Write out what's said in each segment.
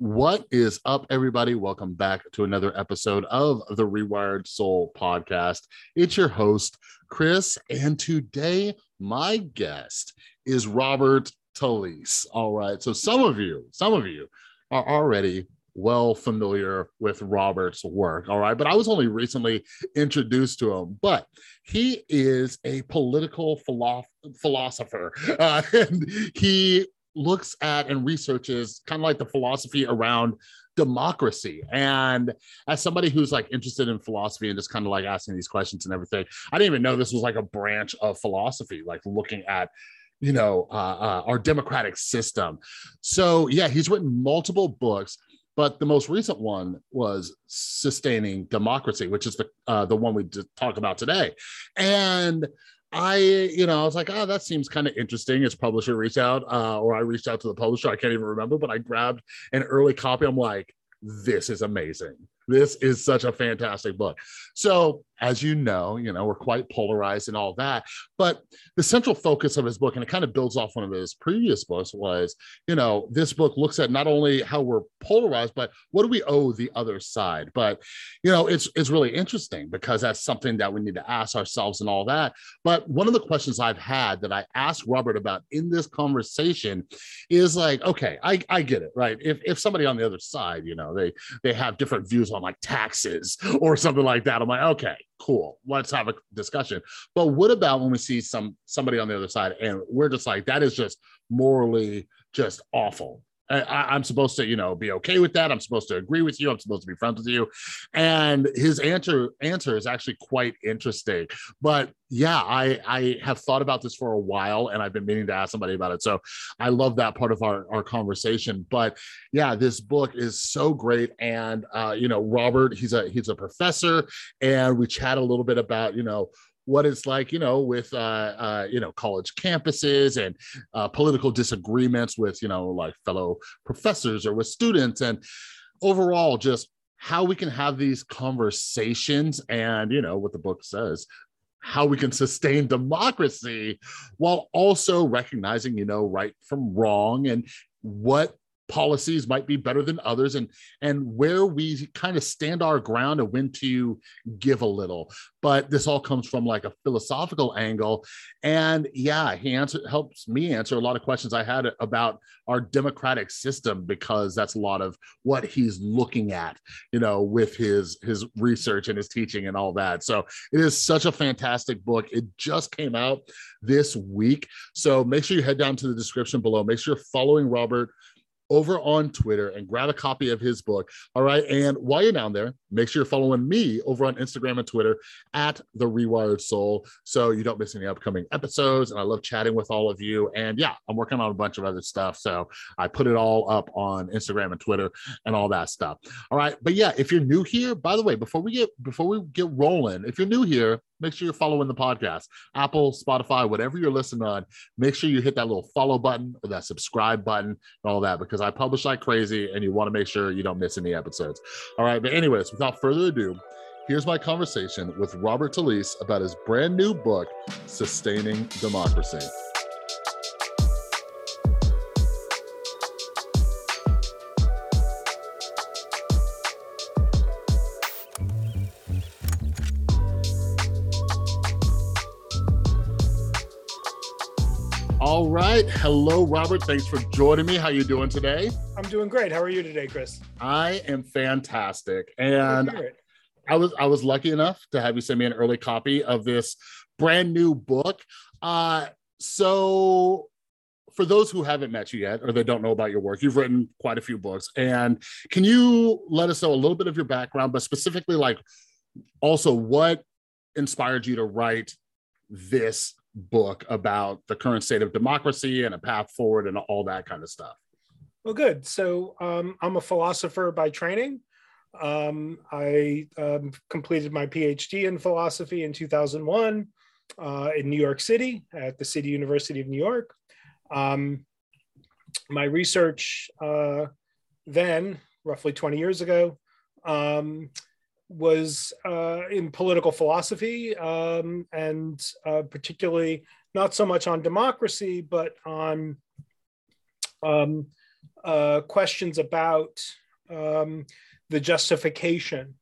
What is up, everybody? Welcome back to another episode of the Rewired Soul podcast. It's your host, Chris, and today my guest is Robert Talisse. All right. So, some of you, some of you are already well familiar with Robert's work. All right. But I was only recently introduced to him, but he is a political philo- philosopher. Uh, and he looks at and researches kind of like the philosophy around democracy. And as somebody who's like interested in philosophy and just kind of like asking these questions and everything, I didn't even know this was like a branch of philosophy, like looking at you know uh, uh, our democratic system so yeah he's written multiple books but the most recent one was sustaining democracy which is the uh, the one we talk about today and I, you know, I was like, oh, that seems kind of interesting. His publisher reached out, uh, or I reached out to the publisher. I can't even remember, but I grabbed an early copy. I'm like, this is amazing. This is such a fantastic book. So, as you know, you know, we're quite polarized and all that. But the central focus of his book, and it kind of builds off one of his previous books, was, you know, this book looks at not only how we're polarized, but what do we owe the other side? But, you know, it's it's really interesting because that's something that we need to ask ourselves and all that. But one of the questions I've had that I asked Robert about in this conversation is like, okay, I, I get it, right? If if somebody on the other side, you know, they they have different views on on like taxes or something like that. I'm like, okay, cool. Let's have a discussion. But what about when we see some somebody on the other side and we're just like, that is just morally just awful. I, am supposed to, you know, be okay with that. I'm supposed to agree with you. I'm supposed to be friends with you. And his answer answer is actually quite interesting. But yeah, I I have thought about this for a while, and I've been meaning to ask somebody about it. So I love that part of our our conversation. But yeah, this book is so great. And uh, you know, Robert, he's a he's a professor, and we chat a little bit about you know what it's like, you know, with uh, uh, you know college campuses and uh, political disagreements with you know like fellow professors or with students, and overall just how we can have these conversations and you know what the book says how we can sustain democracy while also recognizing you know right from wrong and what policies might be better than others and and where we kind of stand our ground and when to give a little. But this all comes from like a philosophical angle. And yeah he answer, helps me answer a lot of questions i had about our democratic system because that's a lot of what he's looking at you know with his his research and his teaching and all that. So it is such a fantastic book. It just came out this week. So make sure you head down to the description below. Make sure you're following robert over on Twitter and grab a copy of his book. All right. And while you're down there, make sure you're following me over on Instagram and Twitter at The Rewired Soul so you don't miss any upcoming episodes. And I love chatting with all of you. And yeah, I'm working on a bunch of other stuff. So I put it all up on Instagram and Twitter and all that stuff. All right. But yeah, if you're new here, by the way, before we get before we get rolling, if you're new here, make sure you're following the podcast. Apple spotify whatever you're listening on make sure you hit that little follow button or that subscribe button and all that because i publish like crazy and you want to make sure you don't miss any episodes. All right but anyways without further ado here's my conversation with robert talisse about his brand new book sustaining democracy Hello, Robert. Thanks for joining me. How are you doing today? I'm doing great. How are you today, Chris? I am fantastic. And I was I was lucky enough to have you send me an early copy of this brand new book. Uh, so for those who haven't met you yet or they don't know about your work, you've written quite a few books. And can you let us know a little bit of your background, but specifically like also what inspired you to write this book about the current state of democracy and a path forward and all that kind of stuff. Well, good. So um, I'm a philosopher by training. Um, I um, completed my PhD in philosophy in 2001 uh, in New York City at the City University of New York. Um, my research uh, then, roughly 20 years ago, um, was uh, in political philosophy um, and uh, particularly not so much on democracy, but on um, uh, questions about um, the justification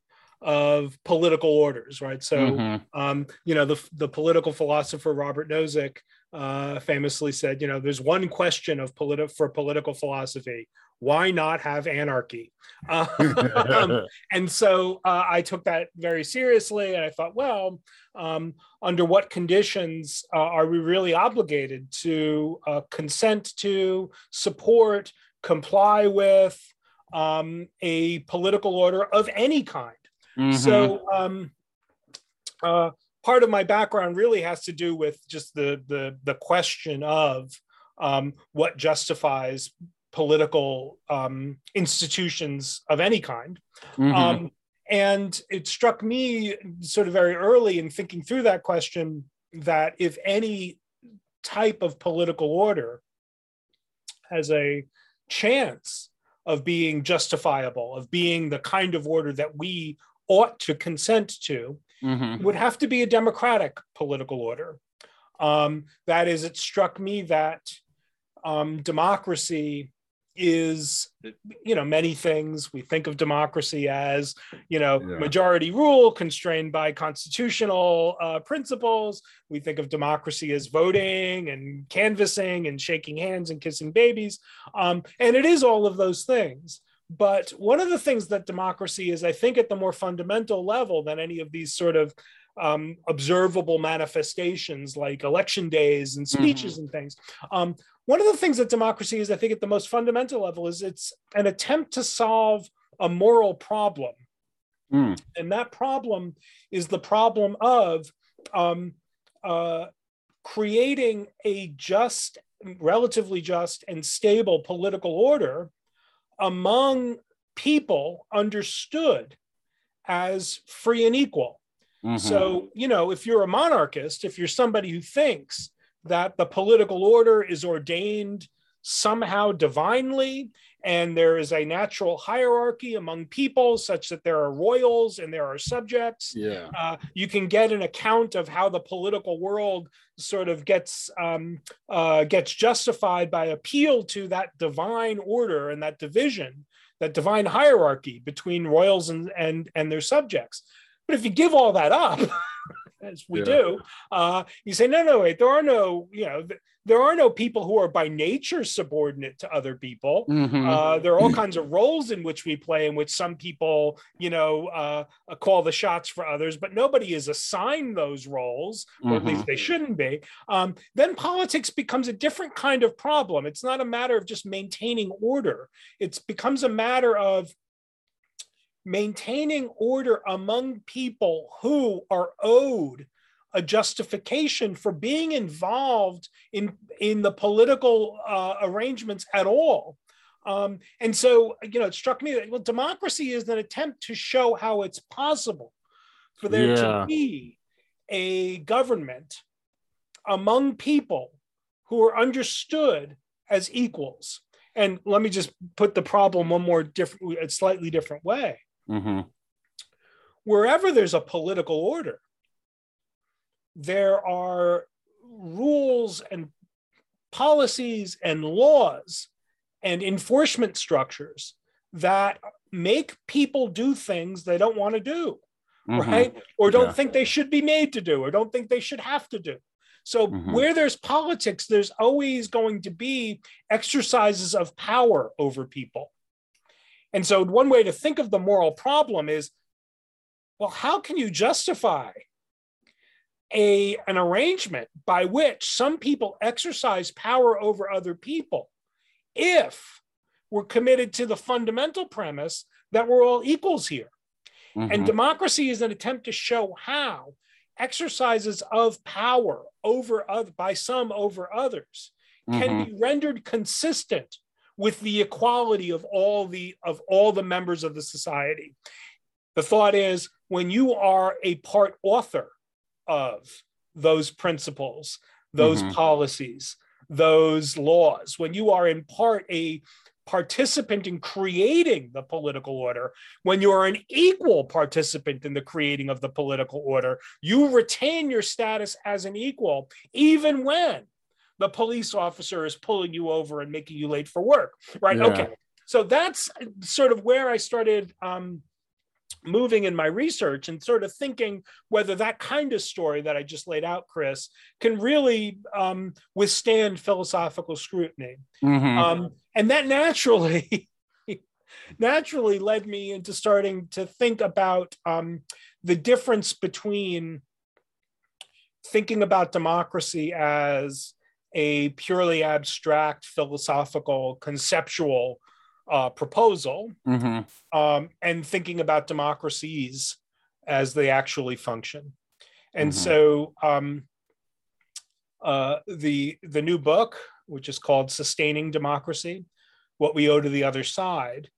of political orders, right? So, mm-hmm. um, you know, the, the political philosopher Robert Nozick uh, famously said, you know, there's one question of politi- for political philosophy: why not have anarchy? Um, and so uh, I took that very seriously, and I thought, well, um, under what conditions uh, are we really obligated to uh, consent to, support, comply with um, a political order of any kind? Mm-hmm. So. Um, uh, part of my background really has to do with just the the, the question of um, what justifies political um, institutions of any kind. Mm-hmm. Um, and it struck me sort of very early in thinking through that question that if any type of political order has a chance of being justifiable, of being the kind of order that we ought to consent to, mm-hmm. would have to be a democratic political order. Um, that is, it struck me that um, democracy is you know many things we think of democracy as you know yeah. majority rule constrained by constitutional uh, principles we think of democracy as voting and canvassing and shaking hands and kissing babies um, and it is all of those things but one of the things that democracy is, I think, at the more fundamental level than any of these sort of um, observable manifestations like election days and speeches mm-hmm. and things. Um, one of the things that democracy is, I think, at the most fundamental level, is it's an attempt to solve a moral problem. Mm. And that problem is the problem of um, uh, creating a just, relatively just, and stable political order among people understood as free and equal. Mm-hmm. So, you know, if you're a monarchist, if you're somebody who thinks that the political order is ordained somehow divinely and there is a natural hierarchy among people such that there are royals and there are subjects. Yeah. Uh, you can get an account of how the political world sort of gets um, uh, gets justified by appeal to that divine order and that division that divine hierarchy between royals and and, and their subjects. But if you give all that up as we yeah. do, uh, you say, no, no, wait, there are no, you know, there are no people who are by nature subordinate to other people. Mm-hmm. Uh, there are all kinds of roles in which we play, in which some people, you know, uh, uh call the shots for others, but nobody is assigned those roles, or mm-hmm. at least mm-hmm. they shouldn't be. Um, then politics becomes a different kind of problem. It's not a matter of just maintaining order. It becomes a matter of maintaining order among people who are owed a justification for being involved in in the political uh, arrangements at all. Um, and so, you know, it struck me that well, democracy is an attempt to show how it's possible for there yeah. to be a government among people who are understood as equals. And let me just put the problem one more different, a slightly different way. Mm-hmm. Wherever there's a political order, there are rules and policies and laws and enforcement structures that make people do things they don't want to do, mm-hmm. right? Or don't yeah. think they should be made to do, or don't think they should have to do. So, mm-hmm. where there's politics, there's always going to be exercises of power over people. And so, one way to think of the moral problem is well, how can you justify a, an arrangement by which some people exercise power over other people if we're committed to the fundamental premise that we're all equals here? Mm-hmm. And democracy is an attempt to show how exercises of power over other, by some over others mm-hmm. can be rendered consistent with the equality of all the of all the members of the society the thought is when you are a part author of those principles those mm-hmm. policies those laws when you are in part a participant in creating the political order, when you are an equal participant in the creating of the political order, you retain your status as an equal, even when the police officer is pulling you over and making you late for work, right? Yeah. Okay. So that's sort of where I started um, moving in my research and sort of thinking whether that kind of story that I just laid out, Chris, can really um, withstand philosophical scrutiny. Mhm. Um, and that naturally, naturally led me into starting to think about um, the difference between thinking about democracy as a purely abstract, philosophical, conceptual uh, proposal, Mhm. um, and thinking about democracies as they actually function. And Mhm. so um, uh, the the new book, which is called "Sustaining Democracy: What We Owe to the Other Side,"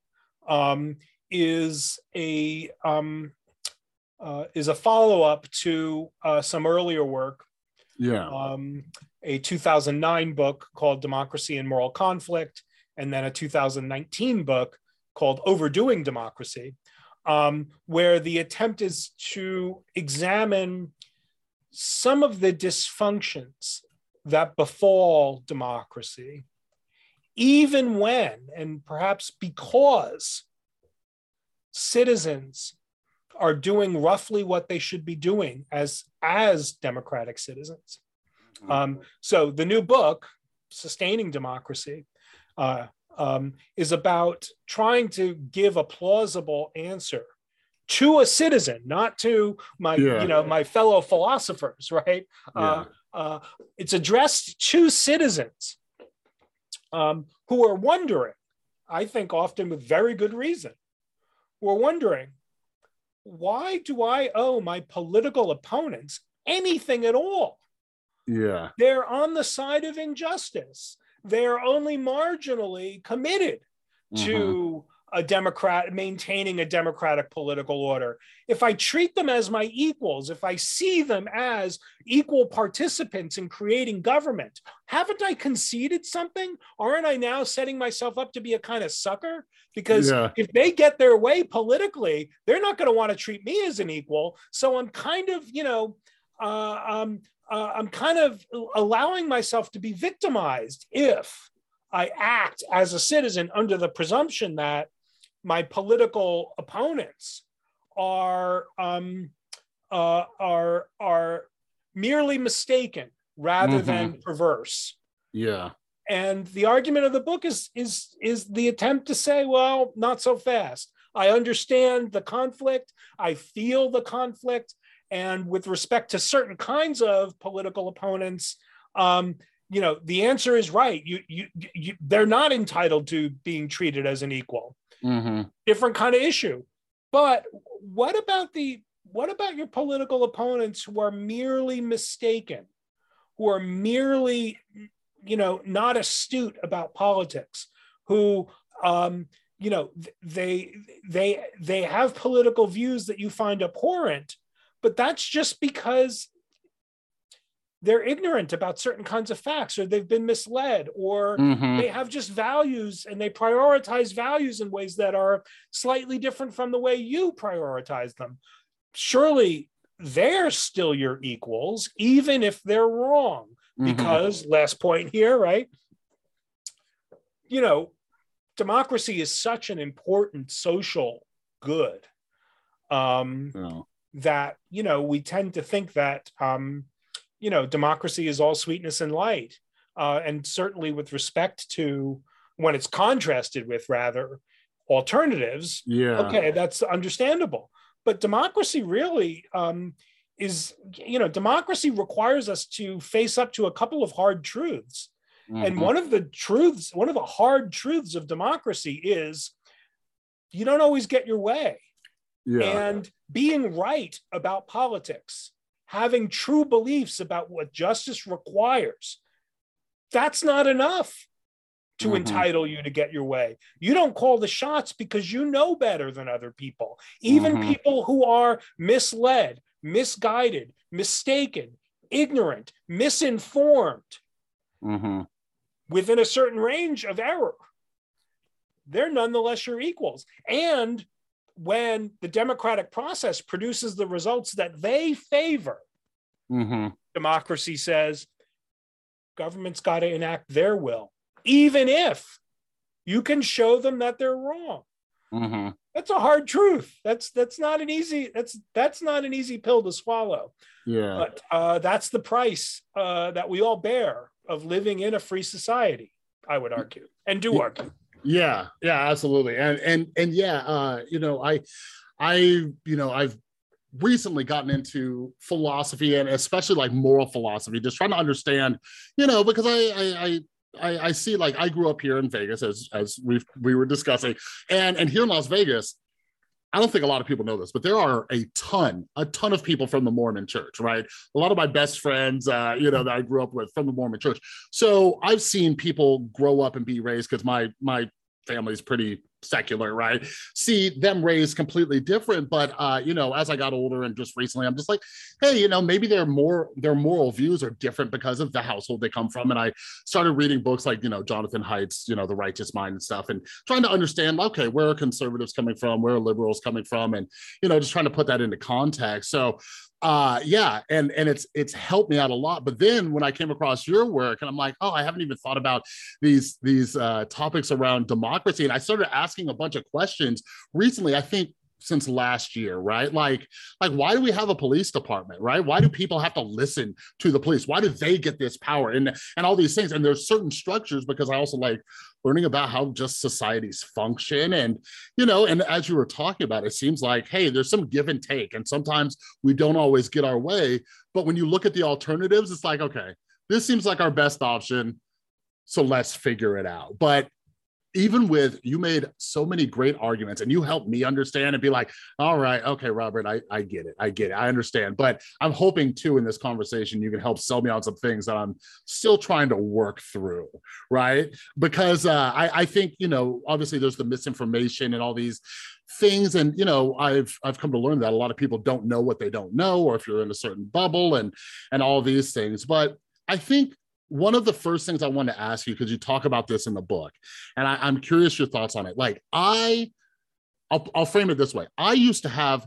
um, is a um, uh, is a follow up to uh, some earlier work Yeah. um, a 2009 book called Democracy and Moral Conflict, and then a 2019 book called Overdoing Democracy, um, where the attempt is to examine some of the dysfunctions that befall democracy, even when, and perhaps because, citizens are doing roughly what they should be doing as as democratic citizens. Um, so the new book, Sustaining Democracy, uh, um, is about trying to give a plausible answer to a citizen, not to my, Yeah. you know, my fellow philosophers, right? Uh, uh, it's addressed to citizens um, who are wondering, I think often with very good reason, who are wondering, why do I owe my political opponents anything at all? Yeah. They're on the side of injustice. They're only marginally committed Mhm. to a democrat maintaining a democratic political order if i treat them as my equals if i see them as equal participants in creating government haven't i conceded something aren't i now setting myself up to be a kind of sucker because Yeah. if they get their way politically they're not going to want to treat me as an equal so i'm kind of you know uh, um, uh, i'm kind of allowing myself to be victimized if I act as a citizen under the presumption that my political opponents are um, uh, are are merely mistaken rather Mhm. than perverse. Yeah. And the argument of the book is is is the attempt to say, well, not so fast. I understand the conflict. I feel the conflict, and with respect to certain kinds of political opponents, um, you know, the answer is right. You, you, you, they're not entitled to being treated as an equal. hmm Different kind of issue. But what about the what about your political opponents who are merely mistaken, who are merely, you know, not astute about politics, who, um, you know, they they they have political views that you find abhorrent, but that's just because they're ignorant about certain kinds of facts or they've been misled or hmm they have just values and they prioritize values in ways that are slightly different from the way you prioritize them. Surely they're still your equals, even if they're wrong. Mm-hmm. Because, last point here, right? You know, democracy is such an important social good um. That, you know, we tend to think that, um, you know, democracy is all sweetness and light uh, and certainly with respect to when it's contrasted with rather alternatives Yeah. okay that's understandable but democracy really um, is you know democracy requires us to face up to a couple of hard truths and Mhm. one of the truths one of the hard truths of democracy is you don't always get your way yeah. and being right about politics, having true beliefs about what justice requires, that's not enough to Mhm. entitle you to get your way. You don't call the shots because you know better than other people. Even Mhm. people who are misled, misguided, mistaken, ignorant, misinformed hmm within a certain range of error, they're nonetheless your equals. And when the democratic process produces the results that they favor, hmm democracy says, government's got to enact their will, even if you can show them that they're wrong. Mhm. That's a hard truth. That's that's not an easy that's that's not an easy pill to swallow. Yeah. But uh, that's the price uh, that we all bear of living in a free society. I would argue, and do argue. Yeah, yeah, absolutely. And and and yeah, uh, you know, I I you know, I've recently gotten into philosophy and especially like moral philosophy, just trying to understand, you know, because I I I I, I see like I grew up here in Vegas as as we we were discussing, and and here in Las Vegas, I don't think a lot of people know this, but there are a ton, a ton of people from the Mormon church, right? A lot of my best friends, uh, you know, that I grew up with from the Mormon church. So I've seen people grow up and be raised because my my family's pretty secular, right? See them raised completely different. But uh, you know, as I got older and just recently, I'm just like, hey, you know, maybe their more their moral views are different because of the household they come from. And I started reading books like, you know, Jonathan Haidt's, you know, The Righteous Mind and stuff, and trying to understand, okay, where are conservatives coming from, where are liberals coming from, and you know, just trying to put that into context. So uh yeah and and it's it's helped me out a lot but then when i came across your work and i'm like oh i haven't even thought about these these uh topics around democracy and i started asking a bunch of questions. Recently i think since last year right? Like like why do we have a police department right? Why do people have to listen to the police? Why do they get this power and and all these things? And there's certain structures because i also like learning about how just societies function. And you know and as you were talking about it seems like hey there's some give and take and sometimes we don't always get our way. But when you look at the alternatives it's like okay this seems like our best option. So let's figure it out. But even with you made so many great arguments and you helped me understand and be like all right okay robert I, I get it. I get it. I understand. But i'm hoping too in this conversation you can help sell me on some things that i'm still trying to work through right? Because uh, I, I think you know obviously there's the misinformation and all these things. And you know i've i've come to learn that a lot of people don't know what they don't know or if you're in a certain bubble and and all these things. But i think one of the first things i want to ask you because you talk about this in the book and I, i'm curious your thoughts on it like i I'll, I'll frame it this way i used to have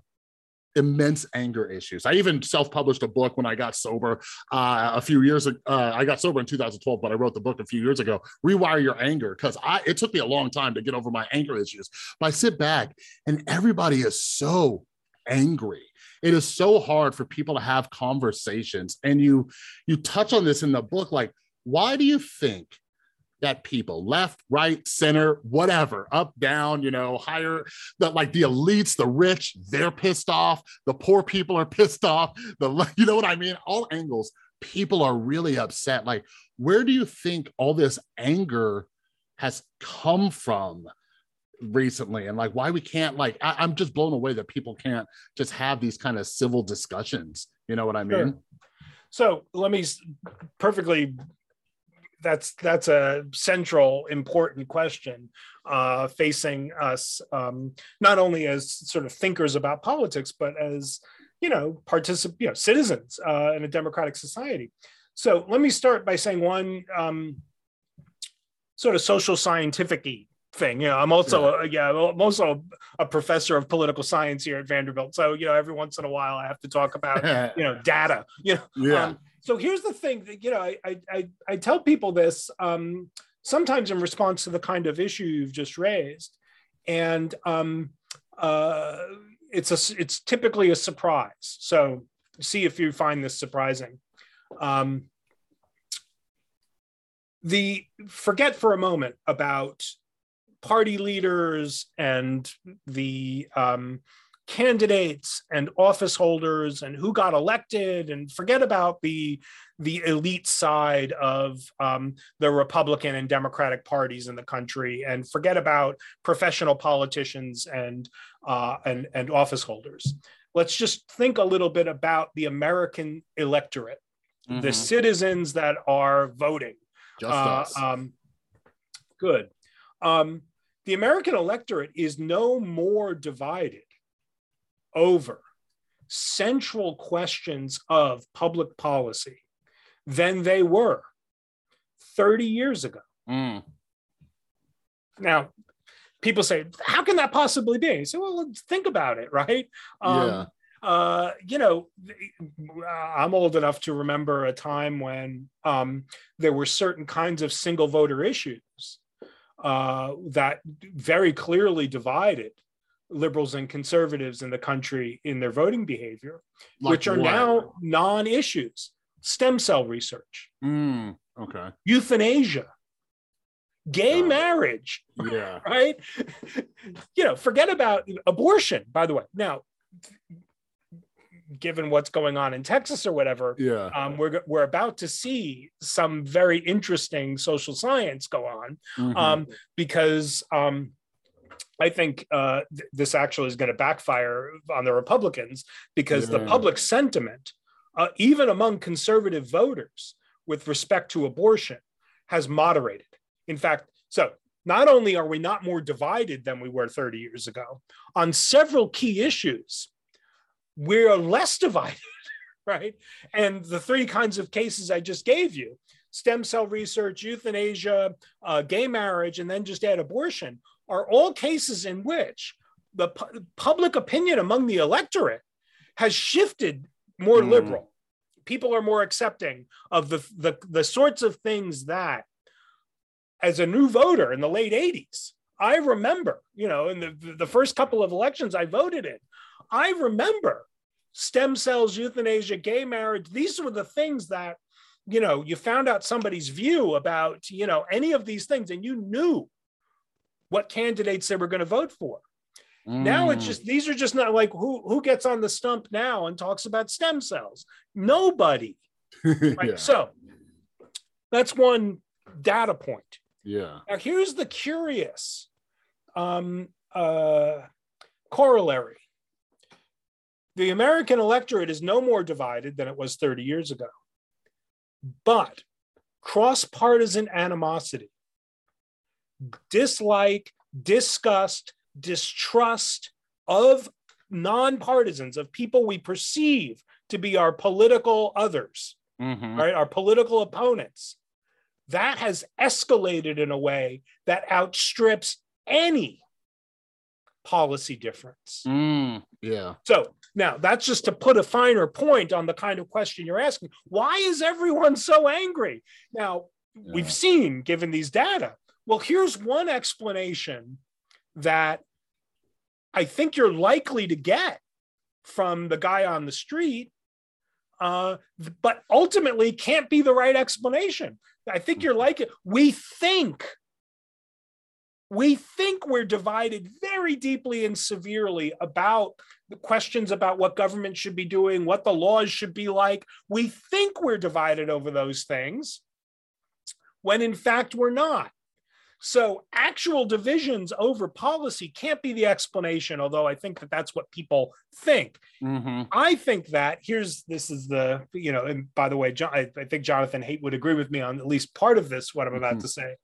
immense anger issues. I even self-published a book when I got sober uh, a few years ago. Uh, I got sober in 2012, but I wrote the book a few years ago, Rewire Your Anger, because I it took me a long time to get over my anger issues. But I sit back and everybody is so angry. It is so hard for people to have conversations. And you you touch on this in the book, like, why do you think that people left right center whatever up down you know higher that like the elites the rich they're pissed off the poor people are pissed off the you know what i mean? All angles. People are really upset. Like where do you think all this anger has come from recently and like why we can't like I, i'm just blown away that people can't just have these kind of civil discussions you know what i mean Sure. So let me perfectly. That's that's a central important question uh, facing us, um, not only as sort of thinkers about politics, but as you know, particip- you know, citizens uh, in a democratic society. So let me start by saying one um, sort of social scientific thing. You know, I'm also a, yeah, I'm also a professor of political science here at Vanderbilt. So you know, every once in a while, I have to talk about you know data. You know, yeah um, so here's the thing that you know I I I, I tell people this um, sometimes in response to the kind of issue you've just raised, and um, uh, it's a it's typically a surprise. So see if you find this surprising. Um, the forget for a moment about party leaders and the um, candidates and office holders and who got elected and forget about the the elite side of um, the republican and democratic parties in the country and forget about professional politicians and uh, and and office holders let's just think a little bit about the american electorate the Mhm. citizens that are voting just uh, us. um, good. Um, the American electorate is no more divided over central questions of public policy than they were 30 years ago. Mm. Now, people say, how can that possibly be? So, well, think about it, right? Um, yeah uh, you know, I'm old enough to remember a time when um, there were certain kinds of single voter issues uh, that very clearly divided liberals and conservatives in the country in their voting behavior, like which are what? now non issues stem cell research, mm, okay, euthanasia, gay uh, marriage, yeah, right? you know, forget about abortion, by the way. Now, given what's going on in Texas or whatever, yeah, um, we're we're about to see some very interesting social science go on mm-hmm. um, because um, I think uh, th- this actually is going to backfire on the Republicans because yeah. the public sentiment, uh, even among conservative voters, with respect to abortion, has moderated. In fact, so not only are we not more divided than we were 30 years ago, on several key issues, we're less divided, right? And the three kinds of cases I just gave you stem cell research, euthanasia, uh, gay marriage, and then just add abortion are all cases in which the pu- public opinion among the electorate has shifted more mm. liberal. People are more accepting of the, the, the sorts of things that, as a new voter in the late 80s, I remember, you know, in the, the first couple of elections I voted in, I remember stem cells, euthanasia, gay marriage. These were the things that, you know, you found out somebody's view about, you know, any of these things and you knew what candidates they were going to vote for. Mm. Now it's mm. just these are just not like who who gets on the stump now and talks about stem cells. Nobody. Right? yeah. So that's one data point. Yeah. Now here's the curious um, uh, corollary. The American electorate is no more divided than it was 30 years ago. But cross partisan animosity dislike, disgust, distrust of nonpartisans, of people we perceive to be our political others, mm-hmm. right? Our political opponents. That has escalated in a way that outstrips any policy difference. Mm, yeah. So now that's just to put a finer point on the kind of question you're asking. Why is everyone so angry? Now, yeah. we've seen, given these data, well, here's one explanation that I think you're likely to get from the guy on the street, uh, but ultimately can't be the right explanation. I think you're like it. We think, we think we're divided very deeply and severely about the questions about what government should be doing, what the laws should be like. We think we're divided over those things when in fact we're not. So actual divisions over policy can't be the explanation, although I think that that's what people think. Mm-hmm. I think that here's this is the, you know, and by the way, John, I, I, think Jonathan Haidt would agree with me on at least part of this, what I'm about mm-hmm. to say.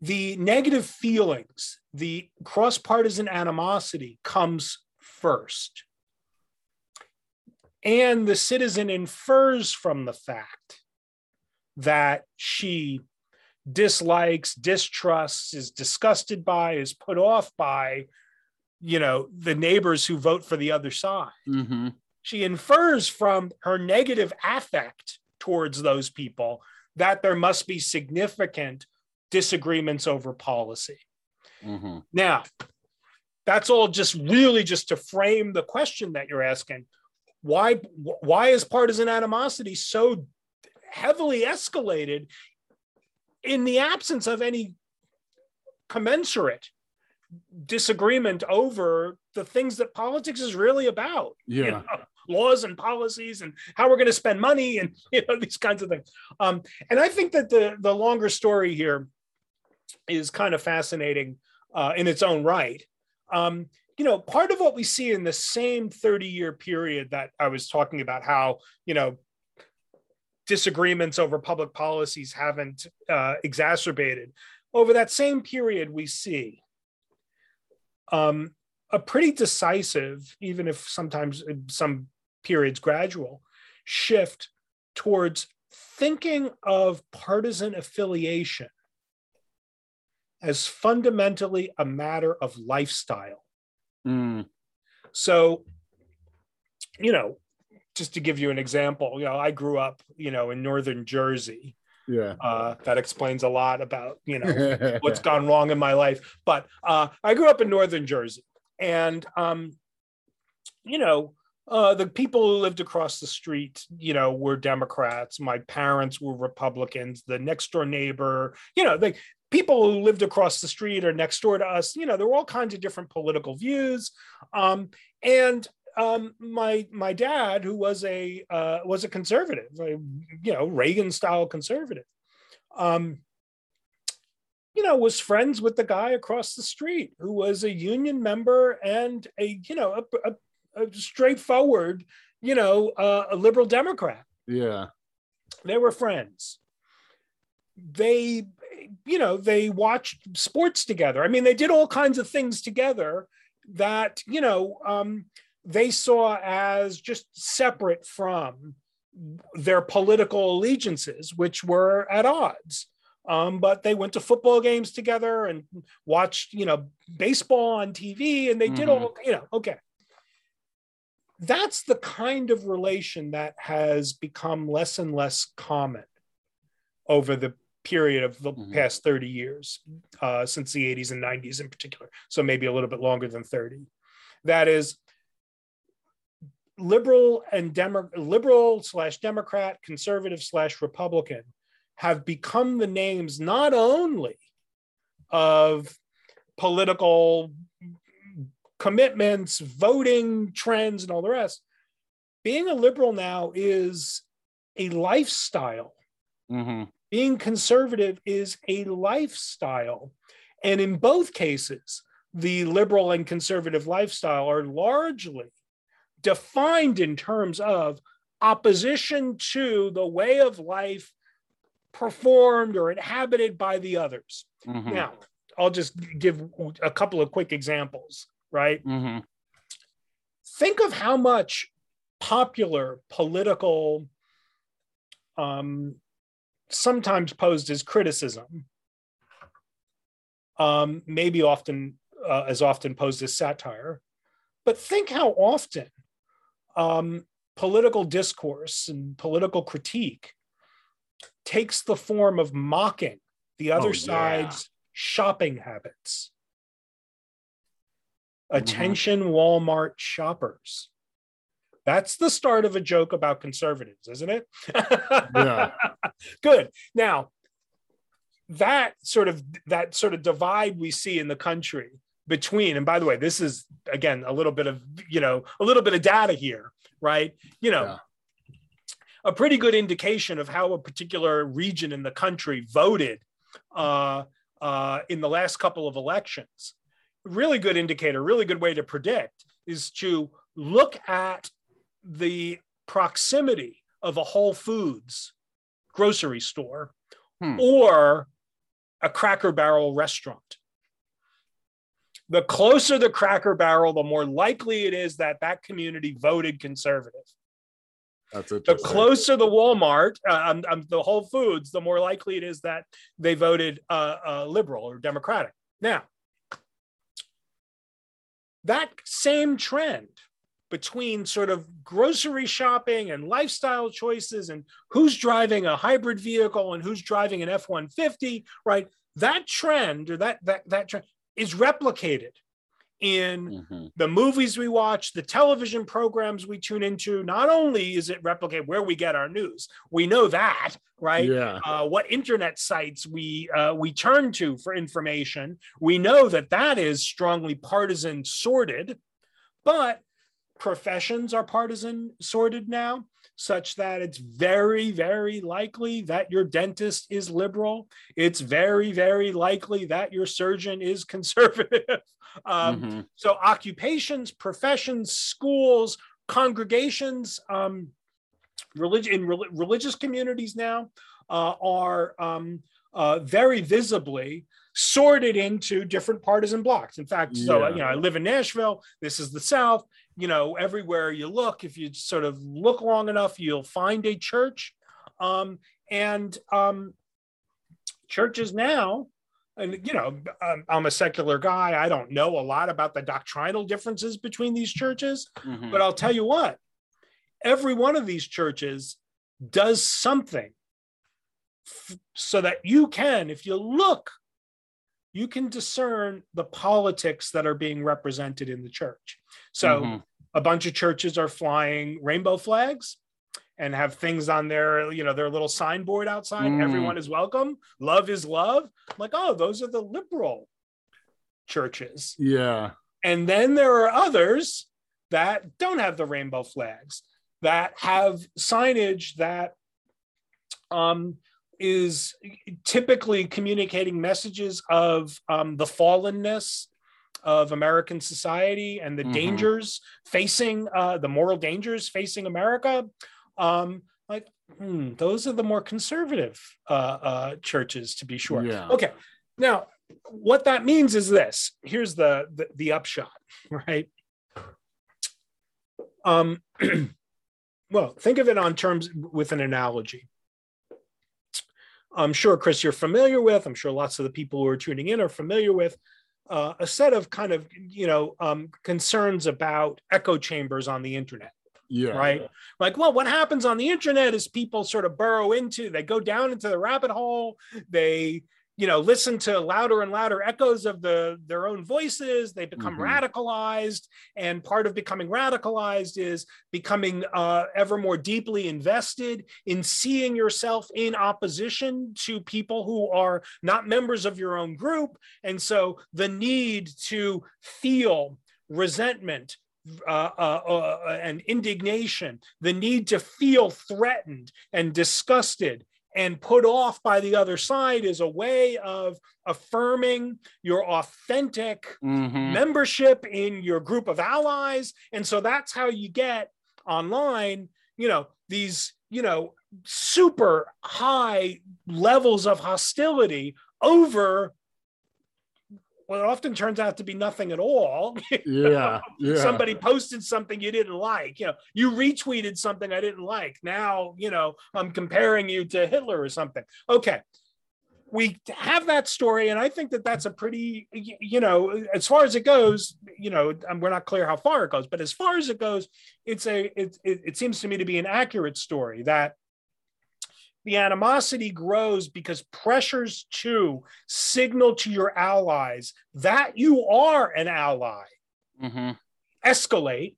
The negative feelings, the cross partisan animosity comes first. And the citizen infers from the fact that she dislikes, distrusts, is disgusted by, is put off by, you know, the neighbors who vote for the other side. Mm-hmm. She infers from her negative affect towards those people that there must be significant disagreements over policy. Mm-hmm. Now, that's all just really just to frame the question that you're asking. Why, why is partisan animosity so heavily escalated in the absence of any commensurate disagreement over the things that politics is really about. Yeah. You know, laws and policies and how we're going to spend money and you know these kinds of things. Um, and I think that the the longer story here is kind of fascinating uh, in its own right. Um, you know, part of what we see in the same 30 year period that I was talking about, how, you know, disagreements over public policies haven't uh, exacerbated. Over that same period, we see um, a pretty decisive, even if sometimes some periods gradual, shift towards thinking of partisan affiliation as fundamentally a matter of lifestyle. Mm. So you know, just to give you an example, you know, I grew up, you know, in northern Jersey. Yeah. Uh, that explains a lot about, you know, what's gone wrong in my life. But uh, I grew up in northern Jersey, and um, you know, uh, the people who lived across the street, you know, were Democrats. My parents were Republicans. The next door neighbor, you know, they people who lived across the street or next door to us, you know, there were all kinds of different political views. Um, and um, my my dad, who was a uh, was a conservative, a, you know, Reagan style conservative, um, you know, was friends with the guy across the street who was a union member and a you know a, a, a straightforward, you know, uh, a liberal Democrat. Yeah, they were friends. They, you know, they watched sports together. I mean, they did all kinds of things together that you know. Um, they saw as just separate from their political allegiances, which were at odds. Um, but they went to football games together and watched, you know, baseball on TV, and they mm-hmm. did all, you know, okay. That's the kind of relation that has become less and less common over the period of the mm-hmm. past 30 years, uh, since the 80s and 90s in particular. So maybe a little bit longer than 30. That is, liberal and Demo- liberal slash Democrat, conservative slash Republican have become the names not only of political commitments, voting trends, and all the rest. Being a liberal now is a lifestyle. Mm-hmm. Being conservative is a lifestyle. And in both cases, the liberal and conservative lifestyle are largely defined in terms of opposition to the way of life performed or inhabited by the others. Mm-hmm. Now, I'll just give a couple of quick examples, right? Mm-hmm. Think of how much popular political, um, sometimes posed as criticism, um, maybe often uh, as often posed as satire, but think how often um, political discourse and political critique takes the form of mocking the other oh, side's yeah. shopping habits. Mm-hmm. Attention Walmart shoppers. That's the start of a joke about conservatives, isn't it? yeah. Good. Now, that sort of that sort of divide we see in the country between and by the way this is again a little bit of you know a little bit of data here right you know yeah. a pretty good indication of how a particular region in the country voted uh, uh, in the last couple of elections really good indicator really good way to predict is to look at the proximity of a whole foods grocery store hmm. or a cracker barrel restaurant the closer the cracker barrel, the more likely it is that that community voted conservative. That's the closer the Walmart, uh, um, um, the Whole Foods, the more likely it is that they voted uh, uh, liberal or Democratic. Now, that same trend between sort of grocery shopping and lifestyle choices and who's driving a hybrid vehicle and who's driving an F-150, right? That trend or that that that trend is replicated in mm-hmm. the movies we watch, the television programs we tune into. Not only is it replicate where we get our news, we know that, right? Yeah. Uh, what internet sites we uh, we turn to for information, we know that that is strongly partisan sorted, but professions are partisan sorted now such that it's very, very likely that your dentist is liberal. It's very, very likely that your surgeon is conservative. um, mm-hmm. So, occupations, professions, schools, congregations, um, religion in re- religious communities now uh, are um, uh, very visibly sorted into different partisan blocks. In fact, yeah. so you know, I live in Nashville. This is the South you know, everywhere you look, if you sort of look long enough, you'll find a church. Um, and um, churches now, and you know, I'm a secular guy. I don't know a lot about the doctrinal differences between these churches, mm-hmm. but I'll tell you what, every one of these churches does something f- so that you can, if you look, you can discern the politics that are being represented in the church. So Mhm. a bunch of churches are flying rainbow flags and have things on their, you know, their little signboard outside. Mm. Everyone is welcome. Love is love. I'm like, oh, those are the liberal churches. Yeah. And then there are others that don't have the rainbow flags, that have signage that um, is typically communicating messages of um, the fallenness of American society and the Mhm. dangers facing uh, the moral dangers facing America. Um, like hmm, those are the more conservative uh, uh, churches, to be sure. Yeah. Okay, now what that means is this. Here's the the, the upshot, right? Um, well, think of it on terms with an analogy. I'm sure, Chris, you're familiar with. I'm sure lots of the people who are tuning in are familiar with uh, a set of kind of you know um, concerns about echo chambers on the internet Yeah. right? Like, well, what happens on the internet is people sort of burrow into, they go down into the rabbit hole, they, you know, listen to louder and louder echoes of the their own voices, they become Mhm. radicalized, and part of becoming radicalized is becoming uh, ever more deeply invested in seeing yourself in opposition to people who are not members of your own group, and so the need to feel resentment uh, uh, uh, and indignation, the need to feel threatened and disgusted and put off by the other side is a way of affirming your authentic Mhm. membership in your group of allies. And so that's how you get online, you know, these, you know, super high levels of hostility over what often turns out to be nothing at all. Yeah. Yeah. somebody posted something you didn't like you know you retweeted something i didn't like now you know i'm comparing you to hitler or something okay we have that story and i think that that's a pretty you know as far as it goes you know um, we're not clear how far it goes but as far as it goes it's a it, it, it seems to me to be an accurate story that the animosity grows because pressures to signal to your allies that you are an ally Mhm. escalate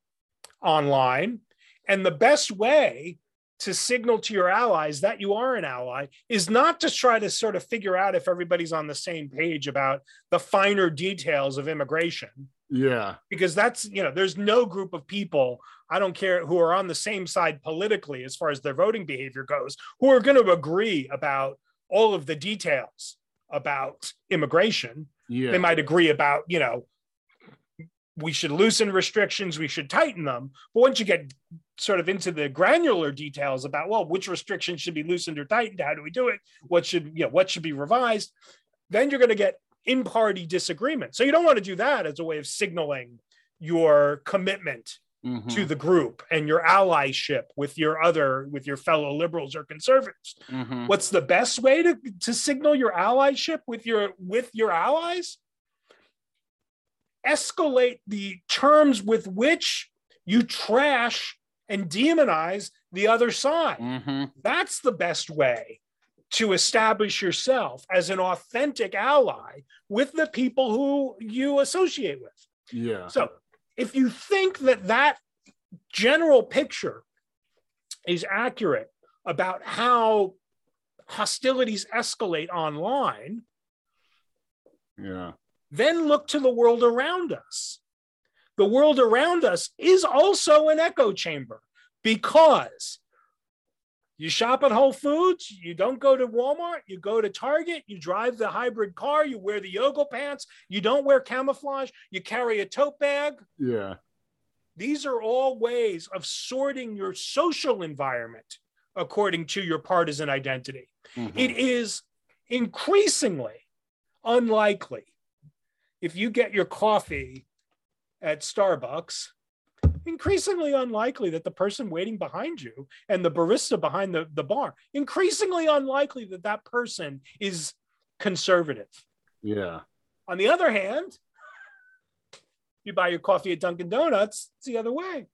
online. And the best way to signal to your allies that you are an ally is not to try to sort of figure out if everybody's on the same page about the finer details of immigration Yeah. because that's you know there's no group of people i don't care who are on the same side politically as far as their voting behavior goes who are going to agree about all of the details about immigration Yeah. they might agree about you know we should loosen restrictions we should tighten them but once you get sort of into the granular details about well which restrictions should be loosened or tightened how do we do it what should you know what should be revised then you're going to get in party disagreement so you don't want to do that as a way of signaling your commitment Mhm. to the group and your allyship with your other with your fellow liberals or conservatives Mhm. what's the best way to, to signal your allyship with your with your allies escalate the terms with which you trash and demonize the other side Mhm. that's the best way to establish yourself as an authentic ally with the people who you associate with Yeah. so if you think that that general picture is accurate about how hostilities escalate online, Yeah. then look to the world around us. The world around us is also an echo chamber because you shop at Whole Foods, you don't go to Walmart, you go to Target, you drive the hybrid car, you wear the yoga pants, you don't wear camouflage, you carry a tote bag, Yeah. These are all ways of sorting your social environment according to your partisan identity. Mhm. It is increasingly unlikely if you get your coffee at Starbucks, increasingly unlikely that the person waiting behind you and the barista behind the, the bar, increasingly unlikely that that person is conservative. Yeah. On the other hand, you buy your coffee at Dunkin' Donuts, it's the other way.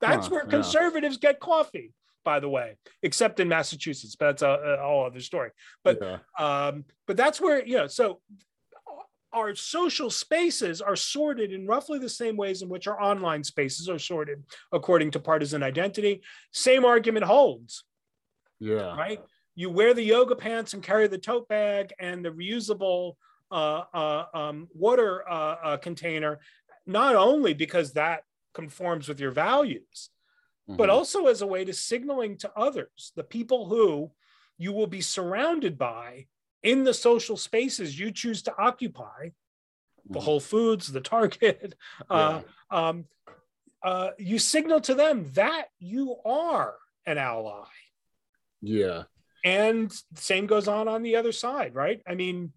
That's Huh, where yeah. conservatives get coffee, by the way, except in Massachusetts, but that's a, a whole other story. But Yeah. um, but that's where you know so our social spaces are sorted in roughly the same ways in which our online spaces are sorted according to partisan identity same argument holds yeah. right you wear the yoga pants and carry the tote bag and the reusable uh, uh, um, water uh, uh, container not only because that conforms with your values but Mhm. also as a way to signaling to others, the people who you will be surrounded by in the social spaces you choose to occupy, the Mhm. Whole Foods, the Target, uh, um, uh, you signal to them that you are an ally. yeah. And same goes on on the other side, right? I mean,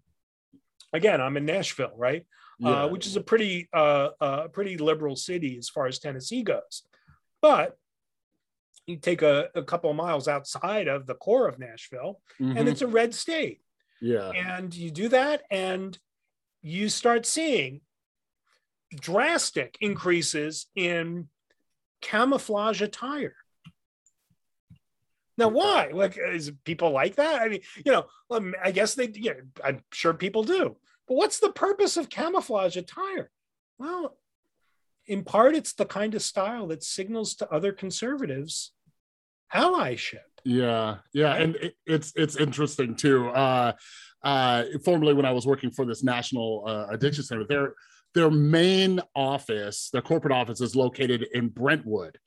again, I'm in Nashville, right? Yeah. uh, which is a pretty uh, uh, pretty liberal city as far as Tennessee goes. But you take a, a couple of miles outside of the core of Nashville, Mhm. and it's a red state. Yeah. And you do that, and you start seeing drastic increases in camouflage attire. Now, why? Like, is people like that? I mean, you know, I guess they, yeah, I'm sure people do. But what's the purpose of camouflage attire? Well, in part, it's the kind of style that signals to other conservatives allyship. Yeah, yeah, and it, it's it's interesting too. Uh, uh, formerly, when I was working for this national uh, addiction center, their their main office, their corporate office, is located in Brentwood,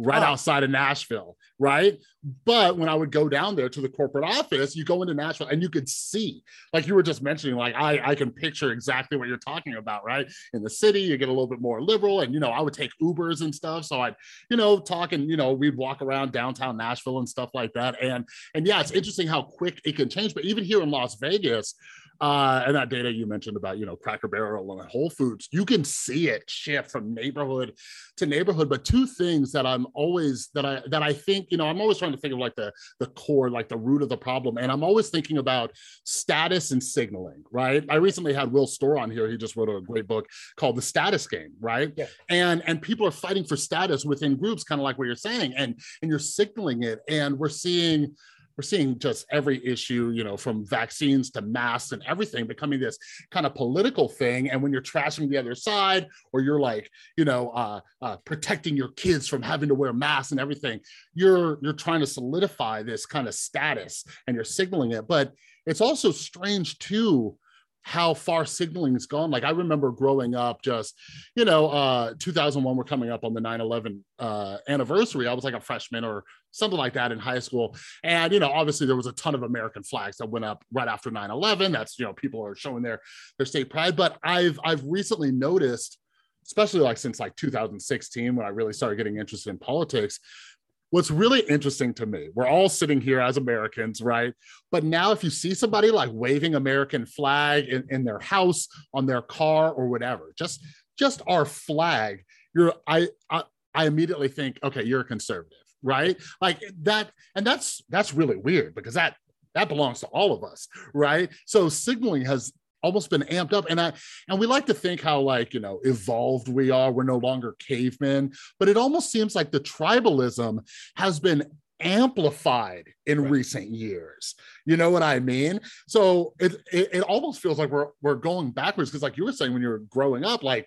right Oh. outside of Nashville, right? But when I would go down there to the corporate office, you go into Nashville and you could see, like you were just mentioning, like I I can picture exactly what you're talking about, right? In the city, you get a little bit more liberal, and you know I would take Ubers and stuff, so I'd you know, talk and, you know, we'd walk around downtown Nashville and stuff like that. And and yeah, it's interesting how quick it can change. But even here in Las Vegas, uh, and that data you mentioned about, you know, Cracker Barrel and Whole Foods, you can see it shift from neighborhood to neighborhood. But two things that I'm always that I that I think, you know, I'm always trying to think of like the the core, like the root of the problem. And I'm always thinking about status and signaling, right? I recently had Will Storr on here. He just wrote a great book called The Status Game, right? Yeah. And and people are fighting for status within groups, kind of like what you're saying, and and you're signaling it. And we're seeing we're seeing just every issue, you know, from vaccines to masks and everything becoming this kind of political thing. And when you're trashing the other side, or you're like, you know, uh, uh, protecting your kids from having to wear masks and everything, you're you're trying to solidify this kind of status and you're signaling it. But it's also strange too how far signaling has gone. Like I remember growing up, just you know, uh, 2001, we're coming up on the 9/11 uh, anniversary. I was like a freshman or something like that in high school, and you know, obviously there was a ton of American flags that went up right after 9/11. That's you know, people are showing their their state pride. But I've I've recently noticed, especially like since like 2016 when I really started getting interested in politics. What's really interesting to me, we're all sitting here as Americans, right? But now, if you see somebody like waving American flag in, in their house, on their car, or whatever, just just our flag, you're I, I I immediately think, okay, you're a conservative, right? Like that, and that's that's really weird because that that belongs to all of us, right? So signaling has almost been amped up. And i and we like to think how like you know evolved we are. We're no longer cavemen but it almost seems like the tribalism has been amplified in Right. recent years. You know what i mean? So it it, it almost feels like we're we're going backwards. Because like you were saying when you were growing up like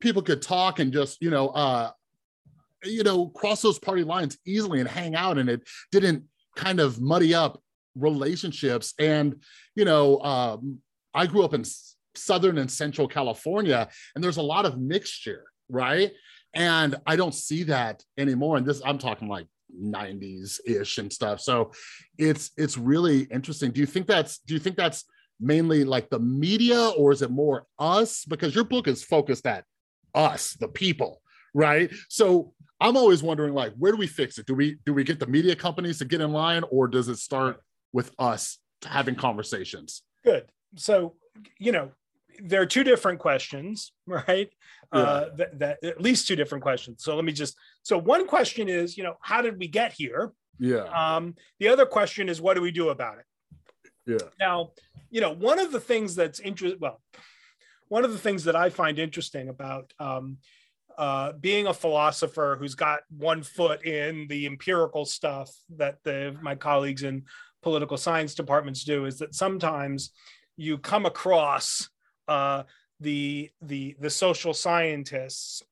people could talk and just you know uh you know cross those party lines easily and hang out and it didn't kind of muddy up relationships. And you know um I grew up in Southern and Central California, and there's a lot of mixture, right? And I don't see that anymore. And this, I'm talking like 90s ish and stuff. So it's it's really interesting. Do you think that's do you think that's mainly like the media, or is it more us? Because your book is focused at us, the people, right? So I'm always wondering, like, where do we fix it? Do we do we get the media companies to get in line, or does it start with us having conversations? Good. So, you know, there are two different questions, right? Uh, that, that at least two different questions. So let me just. So one question is, you know, how did we get here? Yeah. Um, the other question is, what do we do about it? Yeah. Now, you know, one of the things that's interesting, well, one of the things that I find interesting about um, uh, being a philosopher who's got one foot in the empirical stuff that the my colleagues in political science departments do is that sometimes you come across uh, the the the social scientists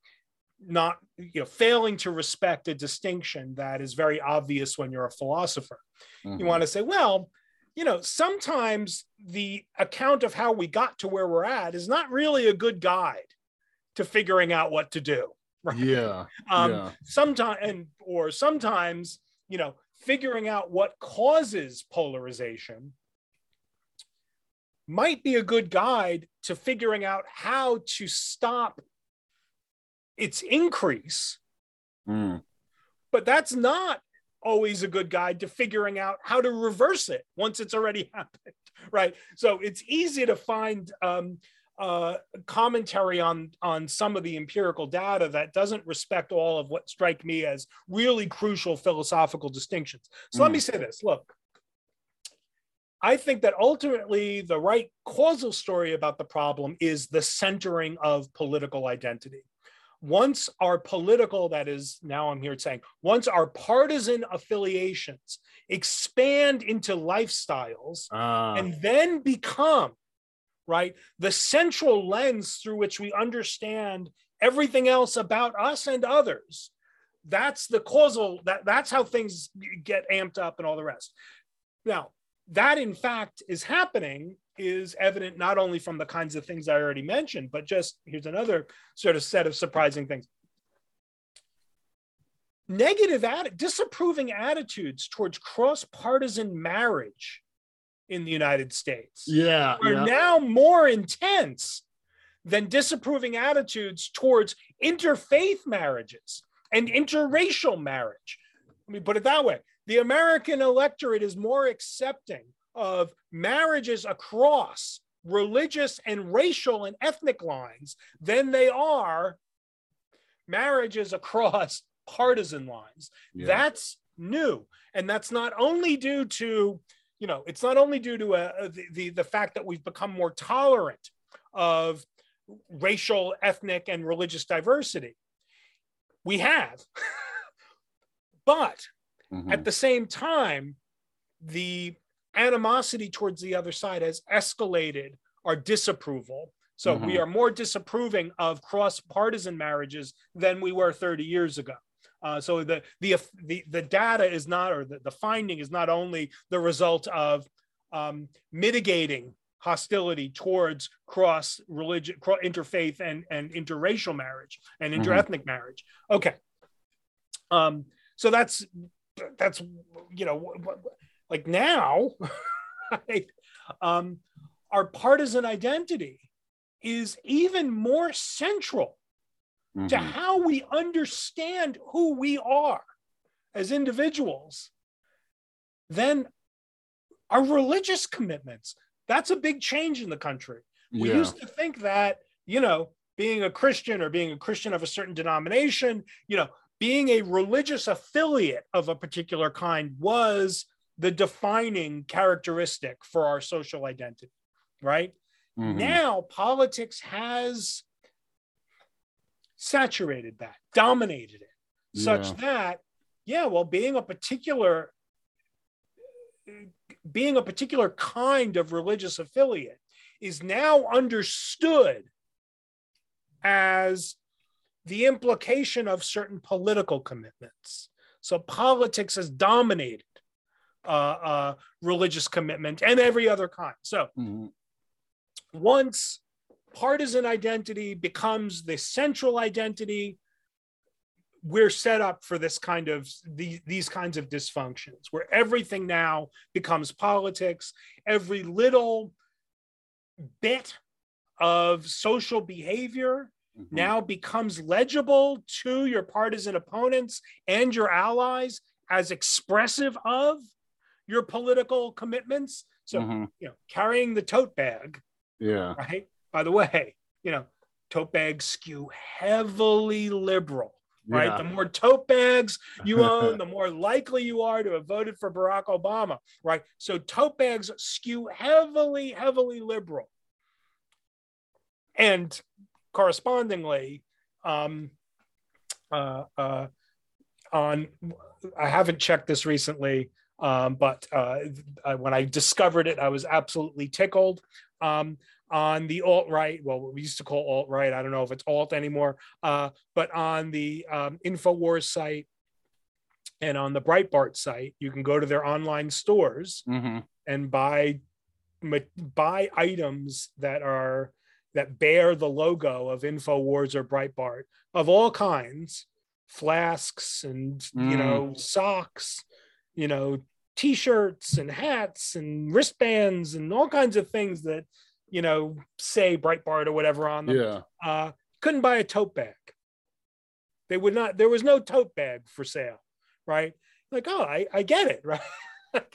not you know failing to respect a distinction that is very obvious when you're a philosopher mm-hmm. you want to say well you know sometimes the account of how we got to where we're at is not really a good guide to figuring out what to do right yeah um yeah. sometimes and or sometimes you know figuring out what causes polarization might be a good guide to figuring out how to stop its increase. Mm. But that's not always a good guide to figuring out how to reverse it once it's already happened, right? So it's easy to find um, uh, commentary on on some of the empirical data that doesn't respect all of what strike me as really crucial philosophical distinctions. So mm. let me say this: Look, I think that ultimately the right causal story about the problem is the centering of political identity. Once our political, that is now I'm here saying, once our partisan affiliations expand into lifestyles uh. and then become, right, the central lens through which we understand everything else about us and others, that's the causal, that, that's how things get amped up and all the rest. Now, that in fact is happening is evident not only from the kinds of things I already mentioned, but just here's another sort of set of surprising things. Negative, atti- disapproving attitudes towards cross partisan marriage in the United States yeah, are yeah. now more intense than disapproving attitudes towards interfaith marriages and interracial marriage. Let me put it that way the American electorate is more accepting of marriages across religious and racial and ethnic lines than they are marriages across partisan lines. Yeah. That's new. And that's not only due to, you know, it's not only due to uh, the, the, the fact that we've become more tolerant of racial, ethnic, and religious diversity. We have. but Mm-hmm. At the same time, the animosity towards the other side has escalated our disapproval. So mm-hmm. we are more disapproving of cross partisan marriages than we were 30 years ago. Uh, so the, the the the data is not, or the, the finding is not only the result of um, mitigating hostility towards cross religion, interfaith, and and interracial marriage and mm-hmm. interethnic mm-hmm. marriage. Okay, um, so that's that's you know like now right, um, our partisan identity is even more central mm-hmm. to how we understand who we are as individuals than our religious commitments that's a big change in the country we yeah. used to think that you know being a christian or being a christian of a certain denomination you know being a religious affiliate of a particular kind was the defining characteristic for our social identity, right? Mm-hmm. Now, politics has saturated that, dominated it, yeah. such that, yeah, well, being a particular being a particular kind of religious affiliate is now understood as the implication of certain political commitments. So politics has dominated uh, uh, religious commitment and every other kind. So mm-hmm. once partisan identity becomes the central identity, we're set up for this kind of the, these kinds of dysfunctions where everything now becomes politics. Every little bit of social behavior mm-hmm. now becomes legible to your partisan opponents and your allies as expressive of your political commitments. So, mm-hmm. you know, carrying the tote bag. Yeah. Right. By the way, you know, tote bags skew heavily liberal. Right. Yeah. The more tote bags you own, the more likely you are to have voted for Barack Obama. Right. So tote bags skew heavily, heavily liberal. And correspondingly, um, uh, uh, on I haven't checked this recently, um, but uh, when I discovered it, I was absolutely tickled. Um, on the alt right, well, we used to call alt right. I don't know if it's alt anymore, uh, but on the um, Infowars site and on the Breitbart site, you can go to their online stores Mm-hmm. and buy buy items that are that bear the logo of Infowars or Breitbart of all kinds, flasks and you Mm. know socks, you know t-shirts and hats and wristbands and all kinds of things that you know say Breitbart or whatever on them. Yeah. Uh, couldn't buy a tote bag. They would not. There was no tote bag for sale, right? Like, oh, I, I get it, right?